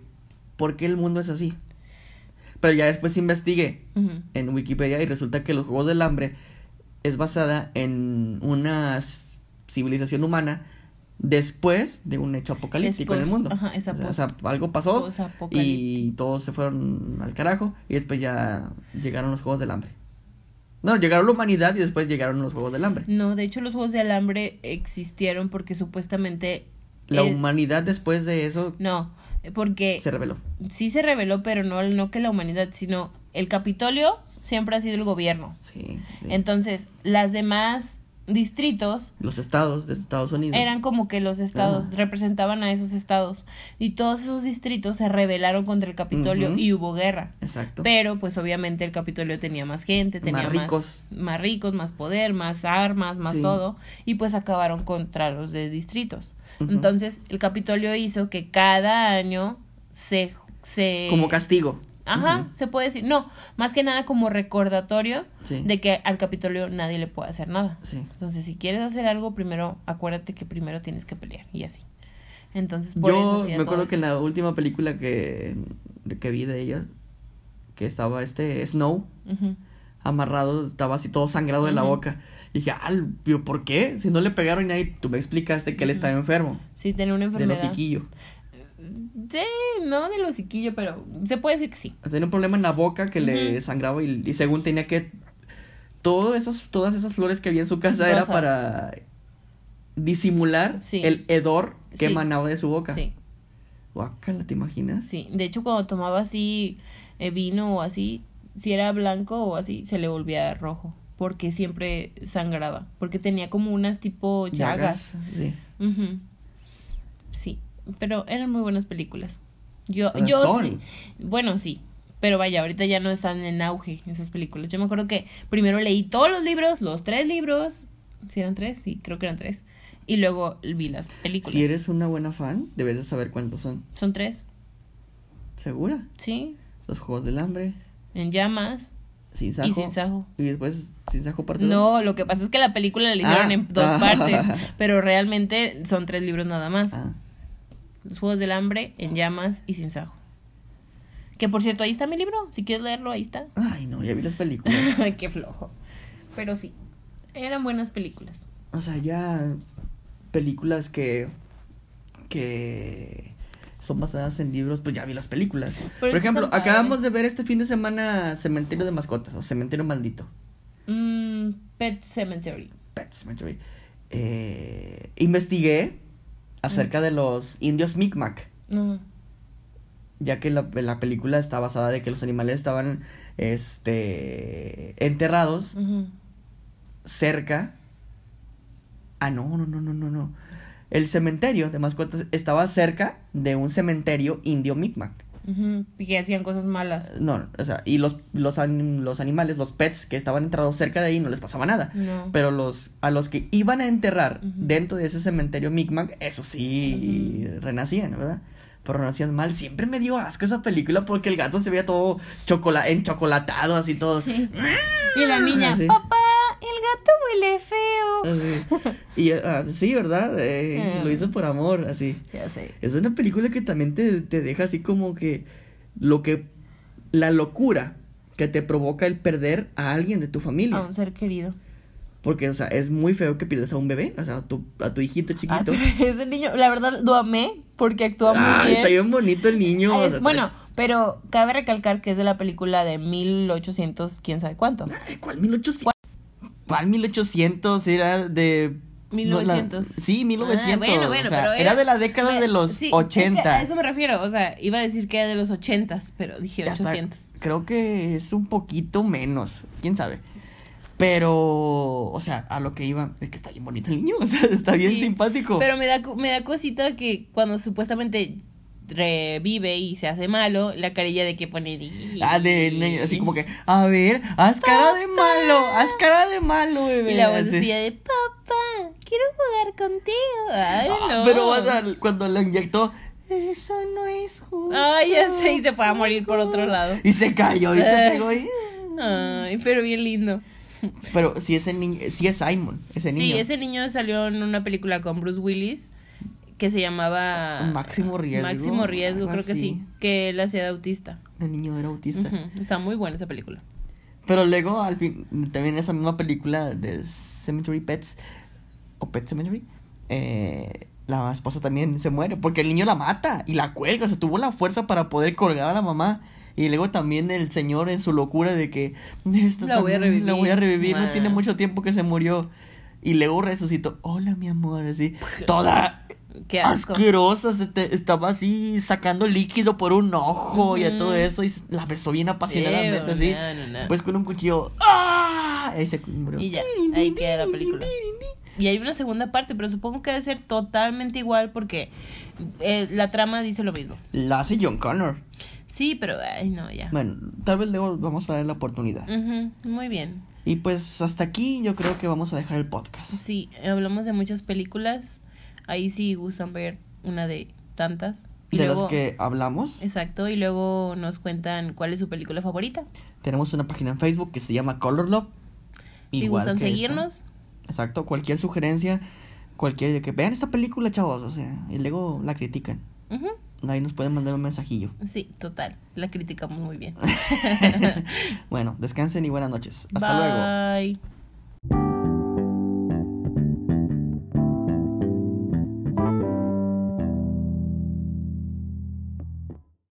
¿Por qué el mundo es así? Pero ya después investigué en Wikipedia y resulta que los Juegos del Hambre es basada en una civilización humana después de un hecho apocalíptico en el mundo. ajá, esa o, sea, algo pasó y todos se fueron al carajo y después ya llegaron los Juegos del Hambre. No, llegaron la humanidad y después llegaron los Juegos del Hambre. No, de hecho los Juegos del Hambre existieron porque supuestamente... La humanidad después de eso No, porque se reveló. sí se reveló, pero no, no que la humanidad, sino el Capitolio siempre ha sido el gobierno. Sí. sí. Entonces, las demás distritos los estados de Estados Unidos. eran como que los estados, Ajá. representaban a esos estados. Y todos esos distritos se rebelaron contra el Capitolio y hubo guerra. Exacto. Pero pues obviamente el Capitolio tenía más gente, tenía Más más ricos. más ricos, más poder, más armas, más Sí. todo. Y pues acabaron contra los de distritos. Entonces el Capitolio hizo que cada año se... se Como castigo. Ajá, se puede decir. No, más que nada como recordatorio Sí. de que al Capitolio nadie le puede hacer nada. Sí. Entonces, si quieres hacer algo, primero acuérdate que primero tienes que pelear y así. Entonces, por eso Yo hacía me acuerdo que en eso. la última película que, que vi de ella, que estaba este Snow amarrado, estaba así todo sangrado de la boca. Y dije, ah, ¿por qué? Si no le pegaron y nadie, tú me explicaste que él estaba enfermo, Sí, tenía una enfermedad. hociquillo. Sí, no del hociquillo, pero se puede decir que sí. Tenía un problema en la boca que le sangraba y, y según tenía que... Todo esas, todas esas flores que había en su casa era para disimular Sí. el hedor que Sí. emanaba de su boca. Sí, Guácala, ¿te imaginas? sí. De hecho, cuando tomaba así eh, vino o así, si era blanco o así, se le volvía rojo. Porque siempre sangraba. Porque tenía como unas tipo llagas. Sí. Ujú. Sí, pero eran muy buenas películas. Yo, Pero yo son. sí. Bueno, sí. Pero vaya, ahorita ya no están en auge esas películas. Yo me acuerdo que primero leí todos los libros, los tres libros. ¿Sí eran tres? Sí, creo que eran tres. Y luego vi las películas. Si eres una buena fan, debes de saber cuántos son. Son tres. ¿Segura? Sí. Los Juegos del Hambre, En llamas Sin Sajo. y sin sajo. Y después Sin Sajo parte dos. No, lo que pasa es que la película la hicieron Ah. en dos Ah. partes. Pero realmente son tres libros nada más. Ah, Los Juegos del Hambre, En llamas y sin sajo. Que por cierto, ahí está mi libro. Si quieres leerlo, ahí está. Ay, no, ya vi las películas. Ay, qué flojo. Pero sí, eran buenas películas. o sea, ya películas que que son basadas en libros, pues ya vi las películas. Por ejemplo, acabamos de ver este fin de semana Cementerio de Mascotas o Cementerio Maldito. Mm, Pet Cemetery. Pet Cemetery. Eh, investigué acerca de los indios Micmac. Ya que la, la película está basada de que los animales estaban este enterrados cerca ah no no no no no no el cementerio de mascotas estaba cerca de un cementerio indio Micmac. Y que hacían cosas malas. no o sea y los los, anim- los animales los pets que estaban enterrados cerca de ahí no les pasaba nada No. pero los a los que iban a enterrar dentro de ese cementerio Micmac eso sí renacían verdad pero no hacían mal. Siempre me dio asco esa película porque el gato se veía todo chocola enchocolatado, así todo. Y la niña, Así. papá, el gato huele feo. Así. Y ah, sí, ¿verdad? Eh, Mm. Lo hizo por amor, así. Ya sé. Es una película que también te, te deja así como que lo que la locura que te provoca el perder a alguien de tu familia. A un ser querido. Porque, o sea, es muy feo que pierdas a un bebé, o sea, a tu, a tu hijito Ah, chiquito. pero ese niño, la verdad, lo amé porque actúa muy Ah, bien. está bien bonito el niño. O es- sea, bueno, pero cabe recalcar que es de la película de 1800, quién sabe cuánto. Ay, ¿Cuál 1800? ¿Cuál 1800? Era de... no, la- 1900. sí, 1900. Ah, bueno, bueno, o sea, pero era, de la década me- de los sí, es que 80. a eso me refiero, o sea, iba a decir que era de los 80, pero dije Hasta 800. creo que es un poquito menos, quién sabe. Pero, o sea, a lo que iba, es que está bien bonito el niño, o sea, está bien Sí, simpático. Pero me da, me da cosita que cuando supuestamente revive y se hace malo, la carilla de que pone... Ah, de niño, así como que, a ver, haz cara de malo, haz cara de malo, bebé. Y la vocecilla de, papá, quiero jugar contigo. Ay, Ah, no. Pero cuando lo inyectó, eso no es justo. Ay, ya sé, y se fue a morir por otro lado. Y se cayó y se pegó ahí. Ay, pero bien lindo. Pero si ese niño, si es Simon, ese niño. Sí, ese niño salió en una película con Bruce Willis que se llamaba Máximo Riesgo, Máximo Riesgo, creo que así. sí, que él hacía de autista. El niño era autista. Ujú, Está muy buena esa película. Pero luego, al fin, también esa misma película de Cemetery Pets, o Pet Cemetery, eh, la esposa también se muere, porque el niño la mata y la cuelga, o sea, tuvo la fuerza para poder colgar a la mamá. Y luego también el señor en su locura de que esta La voy a también La voy a revivir. no tiene Ah. mucho tiempo que se murió. Y luego resucitó, hola mi amor, así, toda Qué asco. asquerosa, se te- estaba así sacando líquido por un ojo y a todo eso, y la besó bien apasionadamente, así. no, no, no. Pues con un cuchillo, ¡ah! Ahí se murió. Y ya, ahí queda la película. Y hay una segunda parte, pero supongo que debe ser totalmente igual porque eh, la trama dice lo mismo. La hace John Connor. Sí, pero ay no, ya. Bueno, tal vez luego vamos a dar la oportunidad. Muy bien. Y pues hasta aquí yo creo que vamos a dejar el podcast. Sí, hablamos de muchas películas. Ahí sí gustan ver una de tantas. Y de luego, las que hablamos, Exacto, y luego nos cuentan cuál es su película favorita. tenemos una página en Facebook que se llama Color Love. Si Igual gustan que esta. seguirnos, Exacto, cualquier sugerencia, cualquier de que vean esta película, chavos, o sea, y luego la critican. Ahí nos pueden mandar un mensajillo. sí, total, la criticamos muy bien. bueno, descansen y buenas noches. Hasta luego. Bye.